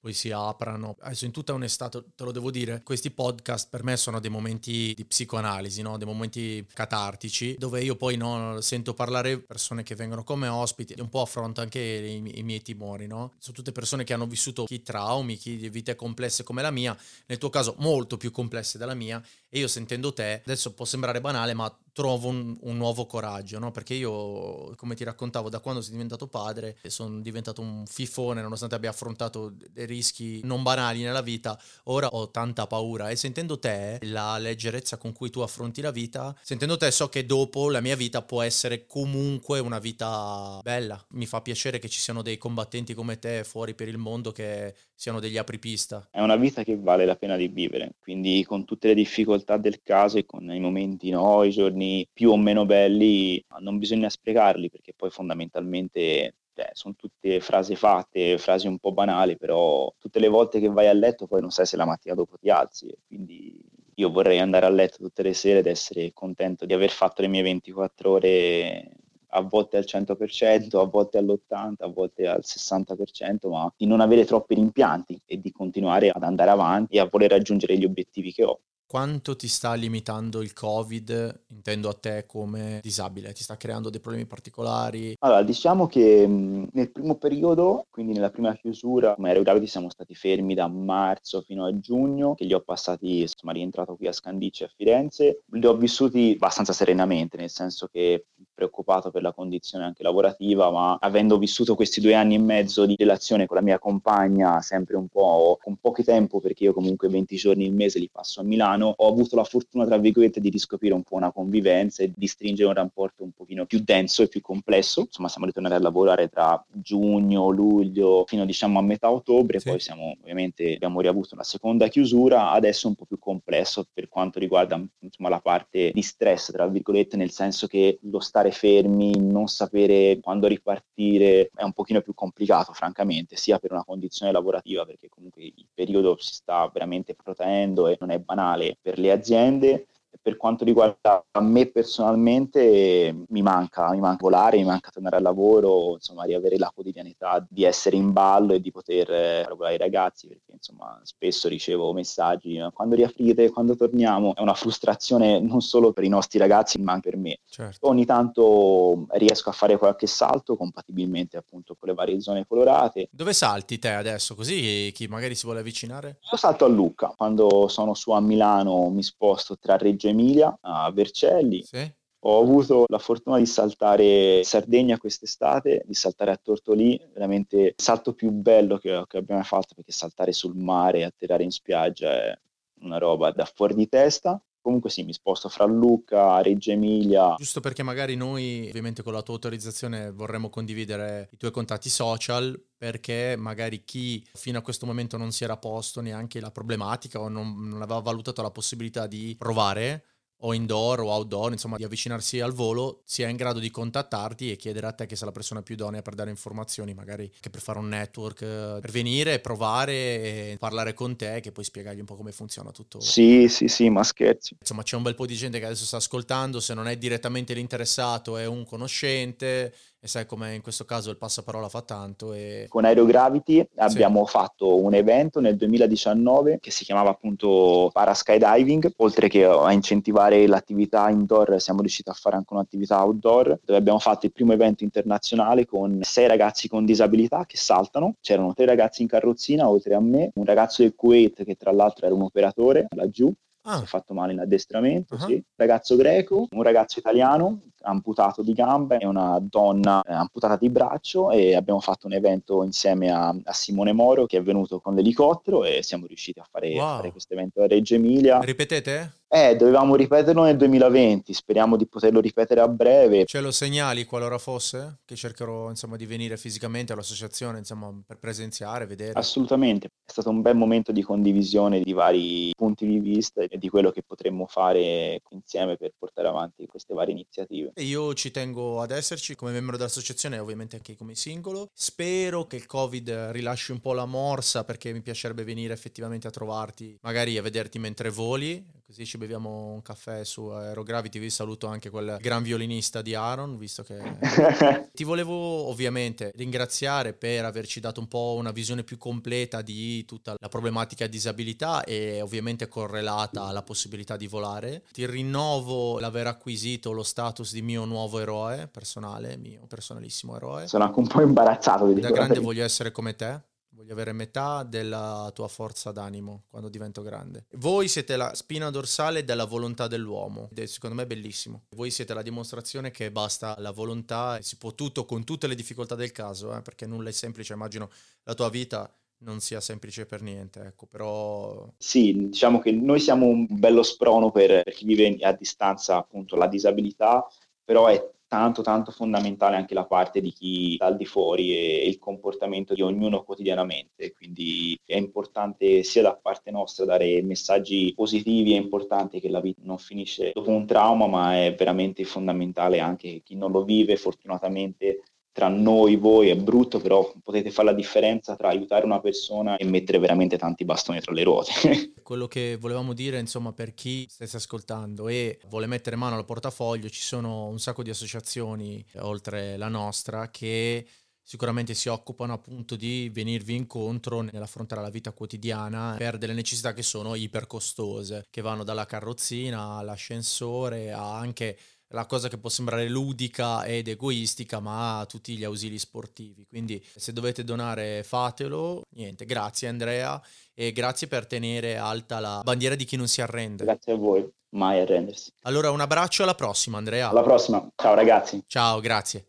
poi si aprano. Adesso in tutta onestà te lo devo dire, questi podcast per me sono dei momenti di psicoanalisi, no? dei momenti catartici, dove io poi no, sento parlare persone che vengono come ospiti e un po' affronto anche i, i miei timori. No? Sono tutte persone che hanno vissuto chi traumi, chi vite complesse come la mia, nel tuo caso molto più complesse della mia, e io sentendo te, adesso può sembrare banale, ma trovo un, un nuovo coraggio, no? Perché io, come ti raccontavo, da quando sono diventato padre, sono diventato un fifone, nonostante abbia affrontato dei rischi non banali nella vita, ora ho tanta paura. E sentendo te, la leggerezza con cui tu affronti la vita, sentendo te so che dopo la mia vita può essere comunque una vita bella. Mi fa piacere che ci siano dei combattenti come te fuori per il mondo che siano degli apripista. È una vita che vale la pena di vivere, quindi con tutte le difficoltà del caso e con i momenti no, i giorni più o meno belli, non bisogna sprecarli perché poi fondamentalmente cioè, sono tutte frasi fatte, frasi un po' banali, però tutte le volte che vai a letto poi non sai se la mattina dopo ti alzi, quindi io vorrei andare a letto tutte le sere ed essere contento di aver fatto le mie 24 ore a volte al 100%, a volte all'80%, a volte al 60%, ma di non avere troppi rimpianti e di continuare ad andare avanti e a voler raggiungere gli obiettivi che ho. Quanto ti sta limitando il Covid, intendo a te come disabile? Ti sta creando dei problemi particolari? Allora, diciamo che nel primo periodo, quindi nella prima chiusura, come aerograviti siamo stati fermi da marzo fino a giugno, che li ho passati, insomma, rientrato qui a Scandicci a Firenze, li ho vissuti abbastanza serenamente, nel senso che preoccupato per la condizione anche lavorativa, ma avendo vissuto questi due anni e mezzo di relazione con la mia compagna, sempre un po' con poco tempo, perché io comunque 20 giorni il mese li passo a Milano, ho avuto la fortuna, tra virgolette, di riscoprire un po' una convivenza e di stringere un rapporto un pochino più denso e più complesso. Insomma, siamo ritornati a lavorare tra giugno, luglio, fino diciamo a metà ottobre, sì. poi siamo ovviamente abbiamo riavuto la seconda chiusura, adesso un po' più complesso per quanto riguarda insomma, la parte di stress, tra virgolette, nel senso che lo stare stare fermi, non sapere quando ripartire è un pochino più complicato, francamente, sia per una condizione lavorativa, perché comunque il periodo si sta veramente protraendo e non è banale per le aziende, per quanto riguarda me personalmente mi manca, mi manca volare, mi manca tornare al lavoro, insomma riavere la quotidianità di essere in ballo e di poter eh, volare i ragazzi perché insomma spesso ricevo messaggi quando riaprite, quando torniamo, è una frustrazione non solo per i nostri ragazzi ma anche per me. Certo. Ogni tanto riesco a fare qualche salto compatibilmente appunto con le varie zone colorate. Dove salti te adesso così chi magari si vuole avvicinare? Io salto a Lucca, quando sono su a Milano mi sposto tra Reggio Emilia a Vercelli. Sì. Ho avuto la fortuna di saltare Sardegna quest'estate, di saltare a Tortolì, veramente il salto più bello che, che abbiamo fatto perché saltare sul mare e atterrare in spiaggia è una roba da fuori di testa comunque sì, mi sposto fra Lucca, Reggio Emilia. Giusto perché magari noi, ovviamente con la tua autorizzazione, vorremmo condividere i tuoi contatti social, perché magari chi fino a questo momento non si era posto neanche la problematica o non, non aveva valutato la possibilità di provare o indoor o outdoor, insomma, di avvicinarsi al volo, sia in grado di contattarti e chiedere a te che sei la persona più idonea per dare informazioni, magari che per fare un network, eh, per venire, provare e parlare con te, che puoi spiegargli un po' come funziona tutto. Sì, sì, sì, ma scherzi. Insomma, c'è un bel po' di gente che adesso sta ascoltando, se non è direttamente l'interessato, è un conoscente e sai come in questo caso il passaparola fa tanto. E... Con Aerogravity abbiamo sì. fatto un evento nel 2019 che si chiamava appunto Para Skydiving, oltre che a incentivare l'attività indoor siamo riusciti a fare anche un'attività outdoor dove abbiamo fatto il primo evento internazionale con sei ragazzi con disabilità che saltano, c'erano tre ragazzi in carrozzina oltre a me, un ragazzo del Kuwait che tra l'altro era un operatore laggiù Ah. si è fatto male in addestramento, uh-huh. sì. ragazzo greco, un ragazzo italiano amputato di gambe e una donna eh, amputata di braccio e abbiamo fatto un evento insieme a, a, Simone Moro che è venuto con l'elicottero e siamo riusciti a fare, wow. fare questo evento a Reggio Emilia. Ripetete? Eh, dovevamo ripeterlo nel 2020, speriamo di poterlo ripetere a breve. Ce lo segnali qualora fosse? Che cercherò insomma di venire fisicamente all'associazione insomma per presenziare, vedere. Assolutamente, è stato un bel momento di condivisione di vari punti di vista e di quello che potremmo fare insieme per portare avanti queste varie iniziative. E io ci tengo ad esserci come membro dell'associazione e ovviamente anche come singolo. Spero che il Covid rilasci un po' la morsa perché mi piacerebbe venire effettivamente a trovarti, magari a vederti mentre voli, così ci beviamo un caffè su Aerogravity. Vi saluto anche quel gran violinista di Aaron, visto che ti volevo ovviamente ringraziare per averci dato un po' una visione più completa di tutta la problematica disabilità e ovviamente correlata alla possibilità di volare. Ti rinnovo l'aver acquisito lo status di mio nuovo eroe personale, mio personalissimo eroe. Sono anche un po' imbarazzato di Da grande voglio essere come te voglio avere metà della tua forza d'animo quando divento grande. Voi siete la spina dorsale della volontà dell'uomo ed è secondo me bellissimo. Voi siete la dimostrazione che basta la volontà e si può tutto con tutte le difficoltà del caso, eh, perché nulla è semplice, immagino la tua vita non sia semplice per niente, ecco, però... Sì, diciamo che noi siamo un bello sprono per, per chi vive a distanza appunto la disabilità, però è tanto tanto fondamentale anche la parte di chi sta al di fuori e il comportamento di ognuno quotidianamente, quindi è importante sia da parte nostra dare messaggi positivi, è importante che la vita non finisce dopo un trauma, ma è veramente fondamentale anche chi non lo vive fortunatamente tra noi, voi, è brutto, però potete fare la differenza tra aiutare una persona e mettere veramente tanti bastoni tra le ruote. Quello che volevamo dire, insomma, per chi stesse ascoltando e vuole mettere mano al portafoglio, ci sono un sacco di associazioni, oltre la nostra, che sicuramente si occupano appunto di venirvi incontro nell'affrontare la vita quotidiana per delle necessità che sono ipercostose, che vanno dalla carrozzina all'ascensore a anche la cosa che può sembrare ludica ed egoistica, ma ha tutti gli ausili sportivi. Quindi se dovete donare fatelo. Niente, grazie Andrea e grazie per tenere alta la bandiera di chi non si arrende. Grazie a voi, mai arrendersi. Allora un abbraccio alla prossima Andrea. Alla prossima, ciao ragazzi. Ciao, grazie.